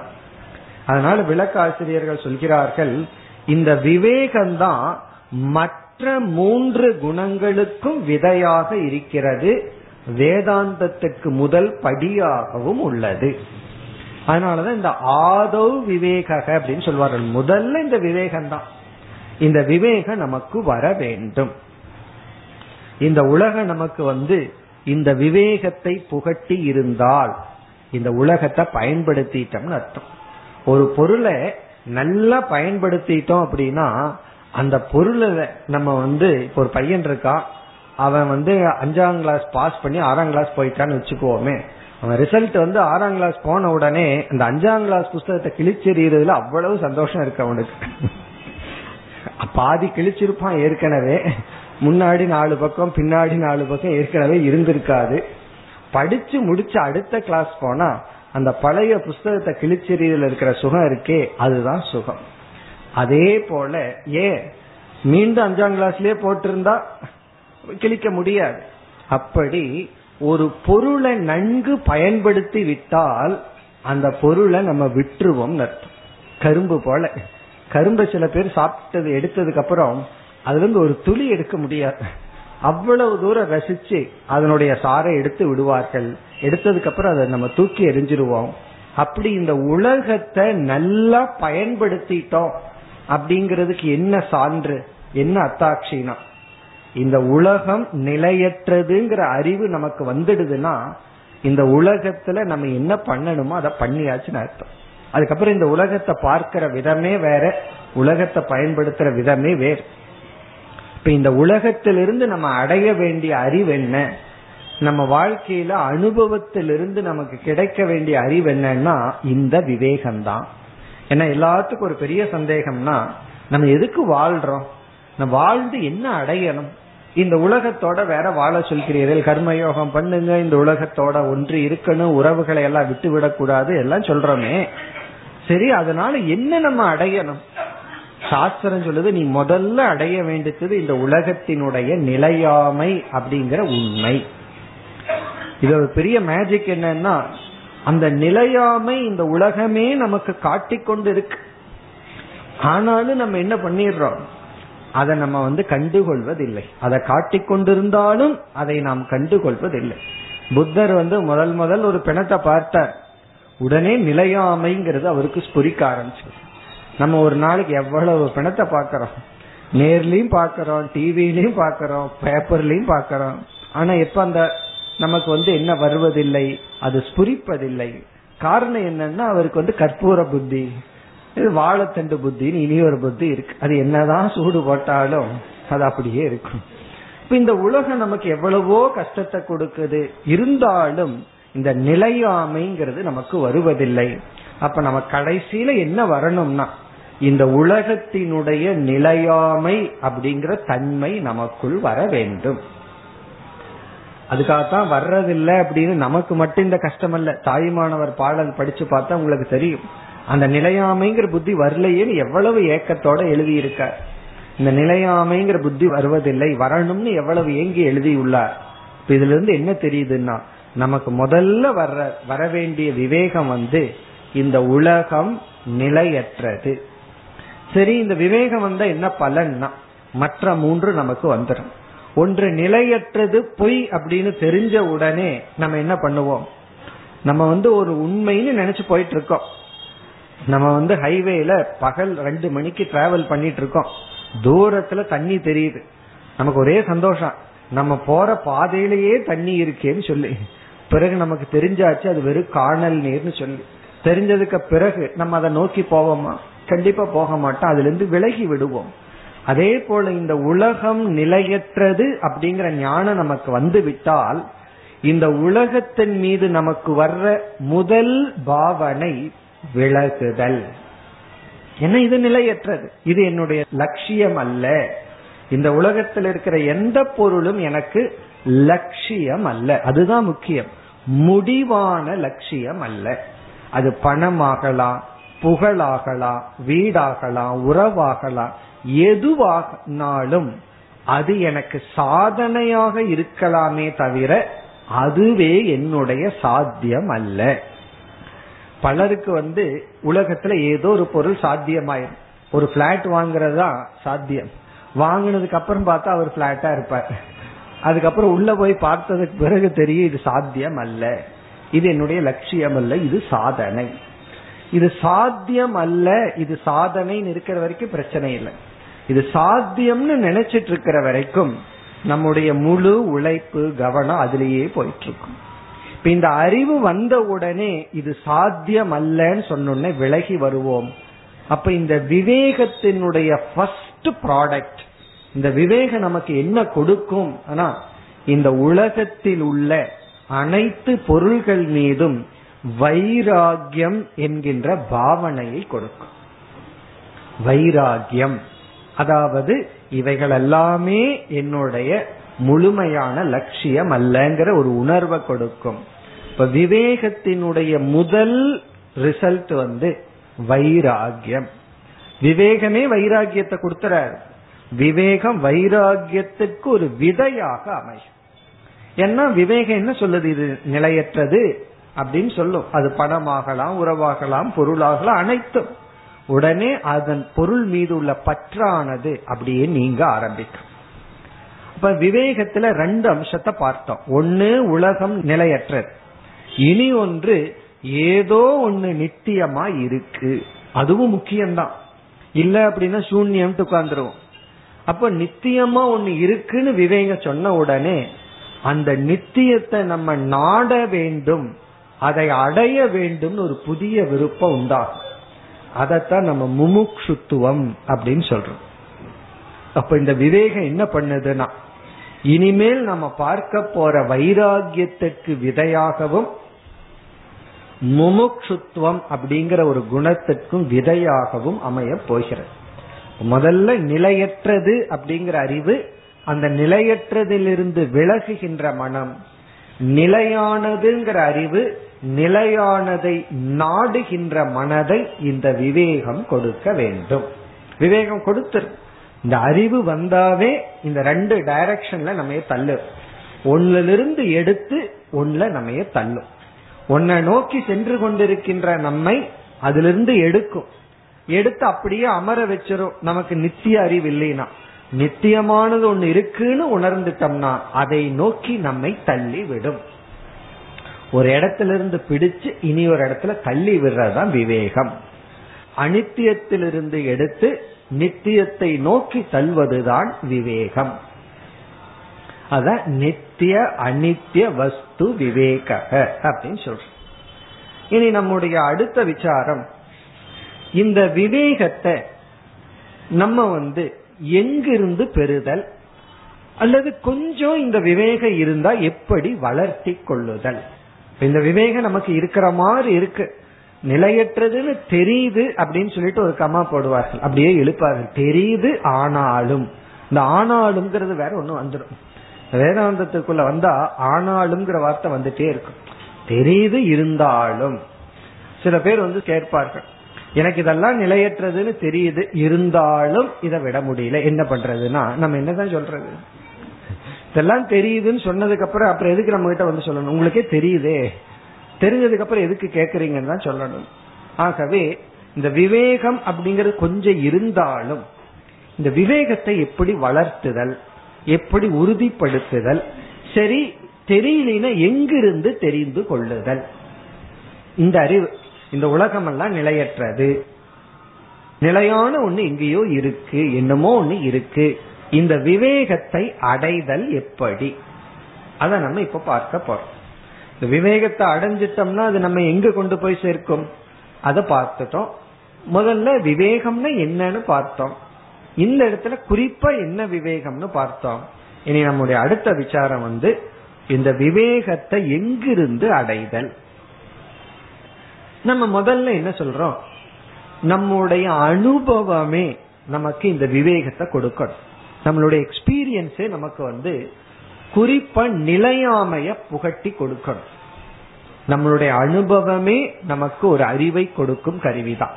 அதனால விளக்காசிரியர்கள் சொல்கிறார்கள் இந்த விவேகம்தான் மற்ற மூன்று குணங்களுக்கும் விதையாக இருக்கிறது. வேதாந்தத்துக்கு முதல் படியாகவும் உள்ளது. அதனாலதான் இந்த ஆதோ விவேக அப்படின்னு சொல்வார்கள். முதல்ல இந்த விவேகம் தான் இந்த விவேகம் நமக்கு வர வேண்டும். இந்த உலகம் நமக்கு வந்து இந்த விவேகத்தை புகட்டி இருந்தால் இந்த உலகத்தை பயன்படுத்திட்டோம்னு அர்த்தம். ஒரு பொருளை நல்லா பயன்படுத்திட்டோம் அப்படின்னா அந்த பொருளை நம்ம வந்து ஒரு பையன் இருக்கா அவன் வந்து அஞ்சாம் கிளாஸ் பாஸ் பண்ணி ஆறாம் கிளாஸ் போயிட்டான்னு வச்சுக்கோமே. அவன் ரிசல்ட் வந்து ஆறாம் கிளாஸ் போன உடனே அந்த அஞ்சாம் கிளாஸ் புஸ்தகத்தை கிழிச்செறியறதுல அவ்வளவு சந்தோஷம் இருக்கு அவனுக்கு. பாதி கிழிச்சிருப்பான் ஏற்கனவே. முன்னாடி நாலு பக்கம் பின்னாடி நாலு பக்கம் ஏற்கனவே இருந்திருக்காது. படிச்சு முடிச்ச அடுத்த கிளாஸ் போனா அந்த பழைய புஸ்தகத்தை கிழிச்செறியில் இருக்கிற சுகம் இருக்கே அதுதான் சுகம். அதே போல ஏன்? மீண்டும் அஞ்சாம் கிளாஸ்லயே போட்டிருந்தா கிழிக்க முடியாது. அப்படி ஒரு பொருளை நன்கு பயன்படுத்தி விட்டால் அந்த பொருளை நம்ம விட்டுருவோம் அர்த்தம். கரும்பு போல. கரும்பை சில பேர் சாப்பிட்டது எடுத்ததுக்கு அப்புறம் அதுல இருந்து ஒரு துளி எடுக்க முடியாது. அவ்வளவு தூரம் ரசிச்சு அதனுடைய சாரை எடுத்து விடுவார்கள். எடுத்ததுக்கு அப்புறம் அதை நம்ம தூக்கி எரிஞ்சிருவோம் அப்படி இந்த உலகத்தை நல்லா பயன்படுத்திட்டோம். அப்படிங்கிறதுக்கு என்ன சான்று? என்ன அத்தாட்சினா? இந்த உலகம் நிலையற்றதுங்கிற அறிவு நமக்கு வந்துடுதுன்னா இந்த உலகத்துல நம்ம என்ன பண்ணணுமோ அதை பண்ணியாச்சுன்னு அர்த்தம். அதுக்கப்புறம் இந்த உலகத்தை பார்க்கிற விதமே வேற உலகத்தை பயன்படுத்துற விதமே வேறு. இப்ப இந்த உலகத்திலிருந்து நம்ம அடைய வேண்டிய அறிவு என்ன? நம்ம வாழ்க்கையில அனுபவத்திலிருந்து நமக்கு கிடைக்க வேண்டிய அறிவு என்னன்னா இந்த விவேகம்தான். ஏன்னா எல்லாத்துக்கும் ஒரு பெரிய சந்தேகம்னா நம்ம எதுக்கு வாழ்றோம்? நம்ம வாழ்ந்து என்ன அடையணும்? இந்த உலகத்தோட வேற வாழ சொல்கிறீர்கள் கர்மயோகம் பண்ணுங்க இந்த உலகத்தோட ஒன்று இருக்கணும் உறவுகளை எல்லாம் விட்டு விடக்கூடாது எல்லாம் சொல்றோமே. சரி அதனால என்ன நம்ம அடையணும்? சாஸ்திரம் சொல்லுது நீ முதல்ல அடைய வேண்டியது இந்த உலகத்தினுடைய நிலையாமை அப்படிங்கிற உண்மை. இது ஒரு பெரிய மேஜிக் என்னன்னா அந்த நிலையாமை இந்த உலகமே நமக்கு காட்டிக்கொண்டு இருக்கு ஆனாலும் நம்ம என்ன பண்ணிடுறோம்? அதை நம்ம வந்து கண்டுகொள்வதில்லை. அதை காட்டிக்கொண்டிருந்தாலும் அதை நாம் கண்டுகொள்வதில்லை. புத்தர் வந்து முதல் முதல் ஒரு பிணத்தை பார்த்தார். உடனே நிலையாமைங்கிறது அவருக்கு ஸ்புரிக்க ஆரம்பிச்சு நம்ம ஒரு நாளைக்கு எவ்வளவு பிணத்தை பாக்கிறோம் நேர்லயும் பாக்கிறோம் டிவிலையும் பாக்கிறோம் பேப்பர்லயும் பாக்கிறோம் ஆனா எப்ப அந்த நமக்கு வந்து என்ன வருவதில்லை? அது ஸ்புரிப்பதில்லை. காரணம் என்னன்னா அவருக்கு வந்து கற்பூர புத்தி. இது வாழைத்தண்டு புத்தின்னு இனி ஒரு புத்தி இருக்கு. அது என்னதான் சூடு போட்டாலும் அது அப்படியே இருக்கும். இப்ப இந்த உலகம் நமக்கு எவ்வளவோ கஷ்டத்தை கொடுக்குது. இருந்தாலும் இந்த நிலையாமைங்கிறது நமக்கு வருவதில்லை. அப்ப நம்ம கடைசியில என்ன வரணும்னா இந்த உலகத்தினுடைய நிலையாமை அப்படிங்கிற தன்மை நமக்குள் வர வேண்டும். அதுக்காகத்தான் வர்றதில்லை அப்படின்னு நமக்கு மட்டும் இந்த கஷ்டம் அல்ல தாய்மானவர் பாடல் படிச்சு பார்த்தா உங்களுக்கு தெரியும். அந்த நிலையாமைங்கிற புத்தி வரலையேன்னு எவ்வளவு ஏக்கத்தோட எழுதியிருக்கார் இந்த நிலையாமைங்கிற புத்தி வருவதில்லை வரணும்னு எவ்வளவு ஏங்கி எழுதியுள்ளார். இப்ப இதுல இருந்து என்ன தெரியுதுன்னா நமக்கு முதல்ல வர்ற வர வேண்டிய விவேகம் வந்து இந்த உலகம் நிலையற்றது. சரி இந்த விவேகம் வந்தா என்ன பலன்னா மற்ற மூன்று நமக்கு வந்துடும் ஒன்று நிலையற்றது பொய் அப்படின்னு தெரிஞ்ச உடனே நம்ம என்ன பண்ணுவோம்? நம்ம வந்து ஒரு உண்மைன்னு நினைச்சு போயிட்டு இருக்கோம். நம்ம வந்து ஹைவேல பகல் ரெண்டு மணிக்கு டிராவல் பண்ணிட்டு இருக்கோம் தூரத்துல தண்ணி தெரியுது. நமக்கு ஒரே சந்தோஷம். நம்ம போற பாதையிலேயே தண்ணி இருக்கேன்னு சொல்லி. பிறகு நமக்கு தெரிஞ்சாச்சு அது வெறும் காணல் நீர்னு சொல்லி. தெரிஞ்சதுக்கு பிறகு நம்ம அதை நோக்கி போவோமா? கண்டிப்பா போக மாட்டோம். அதுல இருந்து விலகி விடுவோம். அதே போல இந்த உலகம் நிலையற்றது அப்படிங்கிற ஞானம் நமக்கு வந்து விட்டால் இந்த உலகத்தின் மீது நமக்கு வர்ற முதல் பாவனை விலகுதல். என்ன இது நிலையற்றது? இது என்னுடைய லட்சியம் அல்ல. இந்த உலகத்தில் இருக்கிற எந்த பொருளும் எனக்கு லட்சியம் அல்ல. அதுதான் முக்கியம். முடிவான லட்சியம் அல்ல. அது பணமாகலாம் புகழாகலாம் வீடாகலாம் உறவாகலாம் எதுவாகனாலும் அது எனக்கு சாதனையாக இருக்கலாமே தவிர அதுவே என்னுடைய சாத்தியம் அல்ல. பலருக்கு வந்து உலகத்துல ஏதோ ஒரு பொருள் சாத்தியமாயிரும். ஒரு பிளாட் வாங்குறதா சாத்தியம். வாங்கினதுக்கு அப்புறம் பார்த்தா அவர் பிளாட்டா இருப்பார். அதுக்கப்புறம் உள்ள போய் பார்த்ததுக்கு பிறகு தெரியும் இது சாத்தியம் அல்ல. இது என்னுடைய லட்சியம் அல்ல இது சாதனை. இது சாத்தியம் அல்ல இது சாதனைன்னு இருக்கிற வரைக்கும் பிரச்சனை இல்லை. இது சாத்தியம்னு நினைச்சிட்டு இருக்கிற வரைக்கும் நம்முடைய முழு உழைப்பு கவனம் அதுலேயே போயிட்டு இருக்கும். இப்ப இந்த அறிவு வந்த உடனே இது சாத்தியம் அல்லன்னு சொன்னோடனே விலகி வருவோம். அப்ப இந்த விவேகத்தினுடைய ஃபர்ஸ்ட் ப்ராடக்ட் இந்த விவேகம் நமக்கு என்ன கொடுக்கும்? ஆனா இந்த உலகத்தில் உள்ள அனைத்து பொருள்கள் மீதும் வைராகியம் என்கின்ற பாவனையை கொடுக்கும். வைராகியம் அதாவது இவைகள் எல்லாமே என்னுடைய முழுமையான லட்சியம் அல்லங்கிற ஒரு உணர்வை கொடுக்கும். இப்ப விவேகத்தினுடைய முதல் ரிசல்ட் வந்து வைராகியம் விவேகமே வைராகியத்தை கொடுத்துறாரு. விவேகம் வைராகியத்துக்கு ஒரு விதையாக அமையும். ஏன்னா விவேகம் என்ன சொல்லுது? இது நிலையற்றது அப்படின்னு சொல்லும். அது பணமாகலாம் உறவாகலாம் பொருளாகலாம் அனைத்தும். உடனே அதன் பொருள் மீது உள்ள பற்றானது அப்படியே நீங்க ஆரம்பிக்கும். இப்ப விவேகத்துல ரெண்டு அம்சத்தை பார்த்தோம். ஒன்னு உலகம் நிலையற்றது. இனி ஒன்று ஏதோ ஒன்னு நித்தியமா இருக்கு. அதுவும் முக்கியம்தான். இல்ல அப்படின்னா சூன்யம் உட்கார்ந்துருவோம். அப்ப நித்தியமா ஒன்னு இருக்குன்னு விவேக சொன்ன உடனே அந்த நித்தியத்தை நம்ம நாட வேண்டும் அதை அடைய வேண்டும் ஒரு புதிய விருப்பம் உண்டாகும். அதைத்தான் நம்ம முமுக்ஷுத்துவம் அப்படின்னு சொல்றோம். அப்ப இந்த விவேகம் என்ன பண்ணுதுன்னா இனிமேல் நம்ம பார்க்க போற வைராகியத்துக்கு விதையாகவும் முமுக்ஷுத்துவம் அப்படிங்கிற ஒரு குணத்திற்கும் விதையாகவும் அமைய போகிறது. முதல்ல நிலையற்றது அப்படிங்கிற அறிவு அந்த நிலையற்றதிலிருந்து விலகுகின்ற மனம் நிலையானதுங்கிற அறிவு நிலையானதை நாடுகின்ற மனதை இந்த விவேகம் கொடுக்க வேண்டும். விவேகம் கொடுத்துரு. இந்த அறிவு வந்தாவே இந்த ரெண்டு டைரக்ஷன்ல நம்ம தள்ளு ஒன்னிலிருந்து எடுத்து ஒன்னுல நம்ம தள்ளும். உன்னை நோக்கி சென்று கொண்டிருக்கின்ற நம்மை அதிலிருந்து எடுக்கும். எடுத்து அப்படியே அமர வச்சிரும். நமக்கு நித்திய அறிவு இல்லைனா. நித்தியமானது ஒண்ணு இருக்குன்னு உணர்ந்துட்டோம்னா அதை நோக்கி நம்மை தள்ளி விடும் ஒரு இடத்துல இருந்து பிடிச்சு இனி ஒரு இடத்துல தள்ளி விடுறதுதான் விவேகம். அனித்தியத்திலிருந்து எடுத்து நித்தியத்தை நோக்கி தள்ளுவதுதான் விவேகம். அத நித்திய அனித்திய வஸ்து விவேக அப்படின்னு சொல்றோம். இனி நம்முடைய அடுத்த விசாரம் இந்த விவேகத்தை நம்ம வந்து எங்கிருந்து பெறுதல்? அல்லது கொஞ்சம் இந்த விவேகம் இருந்தா எப்படி வளர்த்தி கொள்ளுதல்? இந்த விவேகம் நமக்கு இருக்கிற மாதிரி இருக்கு. நிலையற்றதுன்னு தெரியுது அப்படின்னு சொல்லிட்டு ஒரு கமா போடுவார்கள். அப்படியே எழுப்பார்கள் தெரியுது ஆனாலும். இந்த ஆனாலும்ங்கிறது வேற ஒண்ணு வந்துடும் வேதாந்தத்துக்குள்ள வந்தா ஆனாலும்ங்கிற வார்த்தை வந்துட்டே இருக்கும் தெரியுது இருந்தாலும். சில பேர் வந்து கேட்பார்கள் எனக்கு இதெல்லாம் நிலையற்றதுன்னு தெரியுது இருந்தாலும் இதை விட முடியல. என்ன பண்றதுன்னா நம்ம என்னதான் சொல்றது? இதெல்லாம் தெரியுதுன்னு சொன்னதுக்கு அப்புறம் அப்புறம் எதுக்கு நம்ம கிட்ட வந்து சொல்லணும்? உங்களுக்கே தெரியுதே. தெரிஞ்சதுக்கு அப்புறம் எதுக்கு கேக்குறீங்கன்னு தான் சொல்லணும். ஆகவே இந்த விவேகம் அப்படிங்கறது கொஞ்சம் இருந்தாலும் இந்த விவேகத்தை எப்படி வளர்த்துதல்? எப்படி உறுதிப்படுத்துதல்? சரி தெரியலனா எங்கிருந்து தெரிந்து கொள்ளுதல்? இந்த அறிவு இந்த உலகம் எல்லாம் நிலையற்றது. நிலையான ஒண்ணு எங்கேயோ இருக்கு என்னமோ ஒண்ணு இருக்கு. இந்த விவேகத்தை அடைதல் எப்படி? அத நம்ம இப்ப பார்க்க போறோம். இந்த விவேகத்தை அடைஞ்சிட்டோம்னா அது நம்ம எங்க கொண்டு போய் சேர்க்கும்? அதை பார்த்துட்டோம். முதல்ல விவேகம்னா என்னன்னு பார்த்தோம். இந்த இடத்துல குறிப்பா என்ன விவேகம்னு பார்த்தோம். இனி நம்முடைய அடுத்த விசாரம் வந்து இந்த விவேகத்தை எங்கிருந்து அடைதல்? நம்ம முதல்ல என்ன சொல்றோம்? நம்முடைய அனுபவமே நமக்கு இந்த விவேகத்தை கொடுக்கணும். நம்மளுடைய எக்ஸ்பீரியன்ஸே நமக்கு வந்து குறிப்பா நிலையாமைய புகட்டி கொடுக்கணும். நம்மளுடைய அனுபவமே நமக்கு ஒரு அறிவை கொடுக்கும் கருவிதான்.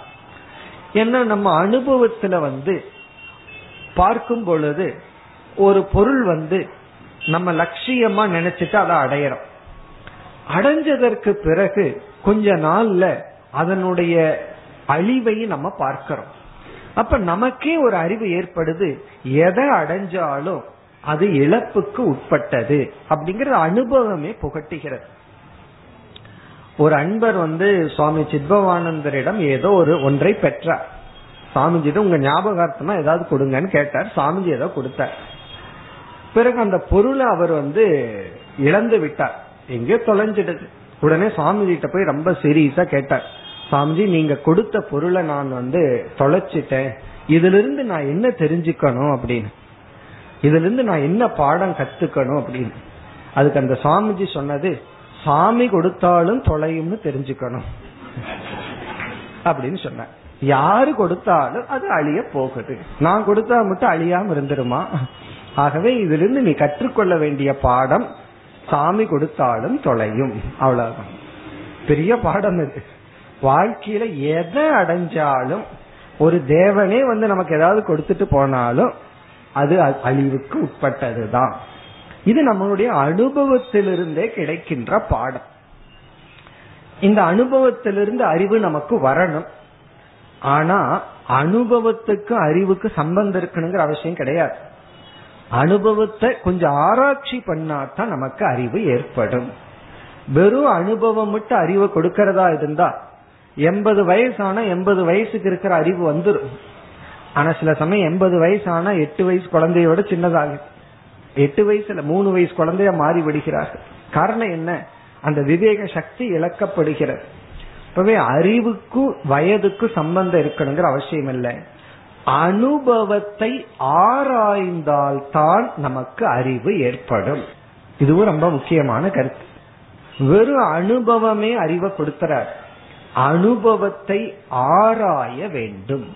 ஏன்னா நம்ம அனுபவத்துல வந்து பார்க்கும் பொழுது ஒரு பொருள் வந்து நம்ம லட்சியமா நினைச்சிட்டு அதை அடையிறோம். அடைஞ்சதற்கு பிறகு கொஞ்ச நாள்ல அதனுடைய அழிவை நம்ம பார்க்கிறோம். அப்ப நமக்கே ஒரு அறிவு ஏற்படுது எதை அடைஞ்சாலும் அது இழப்புக்கு உட்பட்டது அப்படிங்கறது அனுபவமே புகட்டுகிறது. ஒரு அன்பர் வந்து சுவாமி சித்பவானந்தரிடம் ஏதோ ஒரு ஒன்றை பெற்றார். சாமிஜிடம் உங்க ஞாபகார்த்தமா ஏதாவது கொடுங்கன்னு கேட்டார். சாமிஜி ஏதோ கொடுத்தார். பிறகு அந்த பொருளை அவர் வந்து இழந்து விட்டார். எங்கேயோ தொலைஞ்சிடுது? உடனே சாமிஜிட்ட போய் ரொம்ப சீரியஸா கேட்டார். சாமிஜி நீங்க கொடுத்த பொருளை நான் வந்து தொலைச்சிட்டேன். இதுல இருந்து நான் என்ன தெரிஞ்சுக்கணும் அப்படின்னு? இதுல இருந்து நான் என்ன பாடம் கத்துக்கணும் அப்படின்னு? அதுக்கு அந்த சாமிஜி சொன்னது சாமி கொடுத்தாலும் தொலையும்னு தெரிஞ்சுக்கணும். அப்படின்னு சொன்ன யாரு கொடுத்தாலும் அது அழிய போகுது. நான் கொடுத்தா மட்டும் அழியாம இருந்துருமா? ஆகவே இதிலிருந்து நீ கற்றுக்கொள்ள வேண்டிய பாடம் சாமி கொடுத்தாலும் தொலையும். அவ்வளவுதான். பெரிய பாடம் இது. வாழ்க்கையில எதை அடைஞ்சாலும் ஒரு தேவனே வந்து நமக்கு ஏதாவது கொடுத்துட்டு போனாலும் அது அழிவுக்கு உட்பட்டதுதான். இது நம்மளுடைய அனுபவத்திலிருந்தே கிடைக்கின்ற பாடம். இந்த அனுபவத்திலிருந்து அறிவு நமக்கு வரணும். ஆனா அனுபவத்துக்கு அறிவுக்கு சம்பந்தம் இருக்கணுங்கிற அவசியம் கிடையாது. அனுபவத்தை கொஞ்சம் ஆராய்ச்சி பண்ணாதான் நமக்கு அறிவு ஏற்படும். வெறும் அனுபவம் மட்டும் அறிவை கொடுக்கறதா இருந்தா எண்பது வயசான எண்பது வயசுக்கு இருக்கிற அறிவு வந்துடும் ஆனா சில சமயம் எண்பது வயசான எட்டு வயசு குழந்தையோட சின்னதாகுது எட்டு வயசுல மூணு வயசு குழந்தைய மாறி விடுகிறார்கள் காரணம் என்ன? அந்த விவேக சக்தி இழக்கப்படுகிறது. இப்பவே அறிவுக்கு வயதுக்கு சம்பந்தம் இருக்கணுங்கிற அவசியம் இல்லை. அனுபவத்தை ஆராய்ந்தால் தான் நமக்கு அறிவு ஏற்படும். இதுவும் ரொம்ப முக்கியமான கருத்து. வெறும் அனுபவமே அறிவை கொடுக்கிறார் அனுபவத்தை ஆராய வேண்டும்.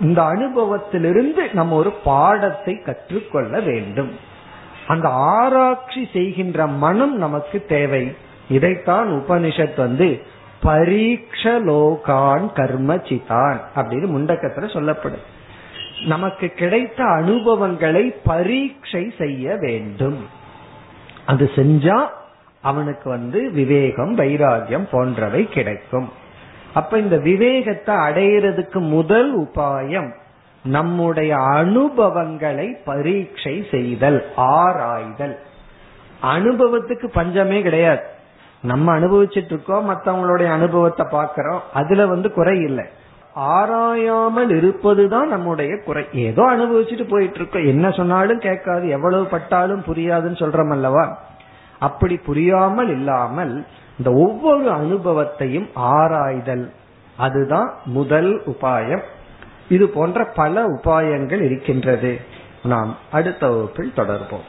இந்த அனுபவத்திலிருந்து நம்ம ஒரு பாடத்தை கற்றுக்கொள்ள வேண்டும். அந்த ஆராய்ச்சி செய்கின்ற மனம் நமக்கு தேவை. இதைத்தான் உபனிஷத் வந்து பரீட்சலோகான் கர்ம சிதான் அப்படின்னு முண்டக்கத்துல சொல்லப்படும். நமக்கு கிடைத்த அனுபவங்களை பரீட்சை செய்ய வேண்டும். அது செஞ்சா அவனுக்கு வந்து விவேகம் வைராகியம் போன்றவை கிடைக்கும். அப்ப இந்த விவேகத்தை அடையிறதுக்கு முதல் உபாயம் நம்முடைய அனுபவங்களை பரீட்சை செய்தல் ஆராய்தல். அனுபவத்துக்கு பஞ்சமே கிடையாது. நம்ம அனுபவிச்சுட்டு இருக்கோம் மற்றவங்களுடைய அனுபவத்தை பாக்கிறோம் அதுல வந்து குறை இல்லை. ஆராயாமல் இருப்பதுதான் நம்முடைய குறை. ஏதோ அனுபவிச்சுட்டு போயிட்டு இருக்கோம் என்ன சொன்னாலும் கேட்காது எவ்வளவு பட்டாலும் புரியாதுன்னு சொல்றோம் அல்லவா? அப்படி புரியாமல் இல்லாமல் இந்த ஒவ்வொரு அனுபவத்தையும் ஆராய்தல். அதுதான் முதல் உபாயம். இது போன்ற பல உபாயங்கள் இருக்கின்றது. நாம் அடுத்த வகுப்பில் தொடர்போம்.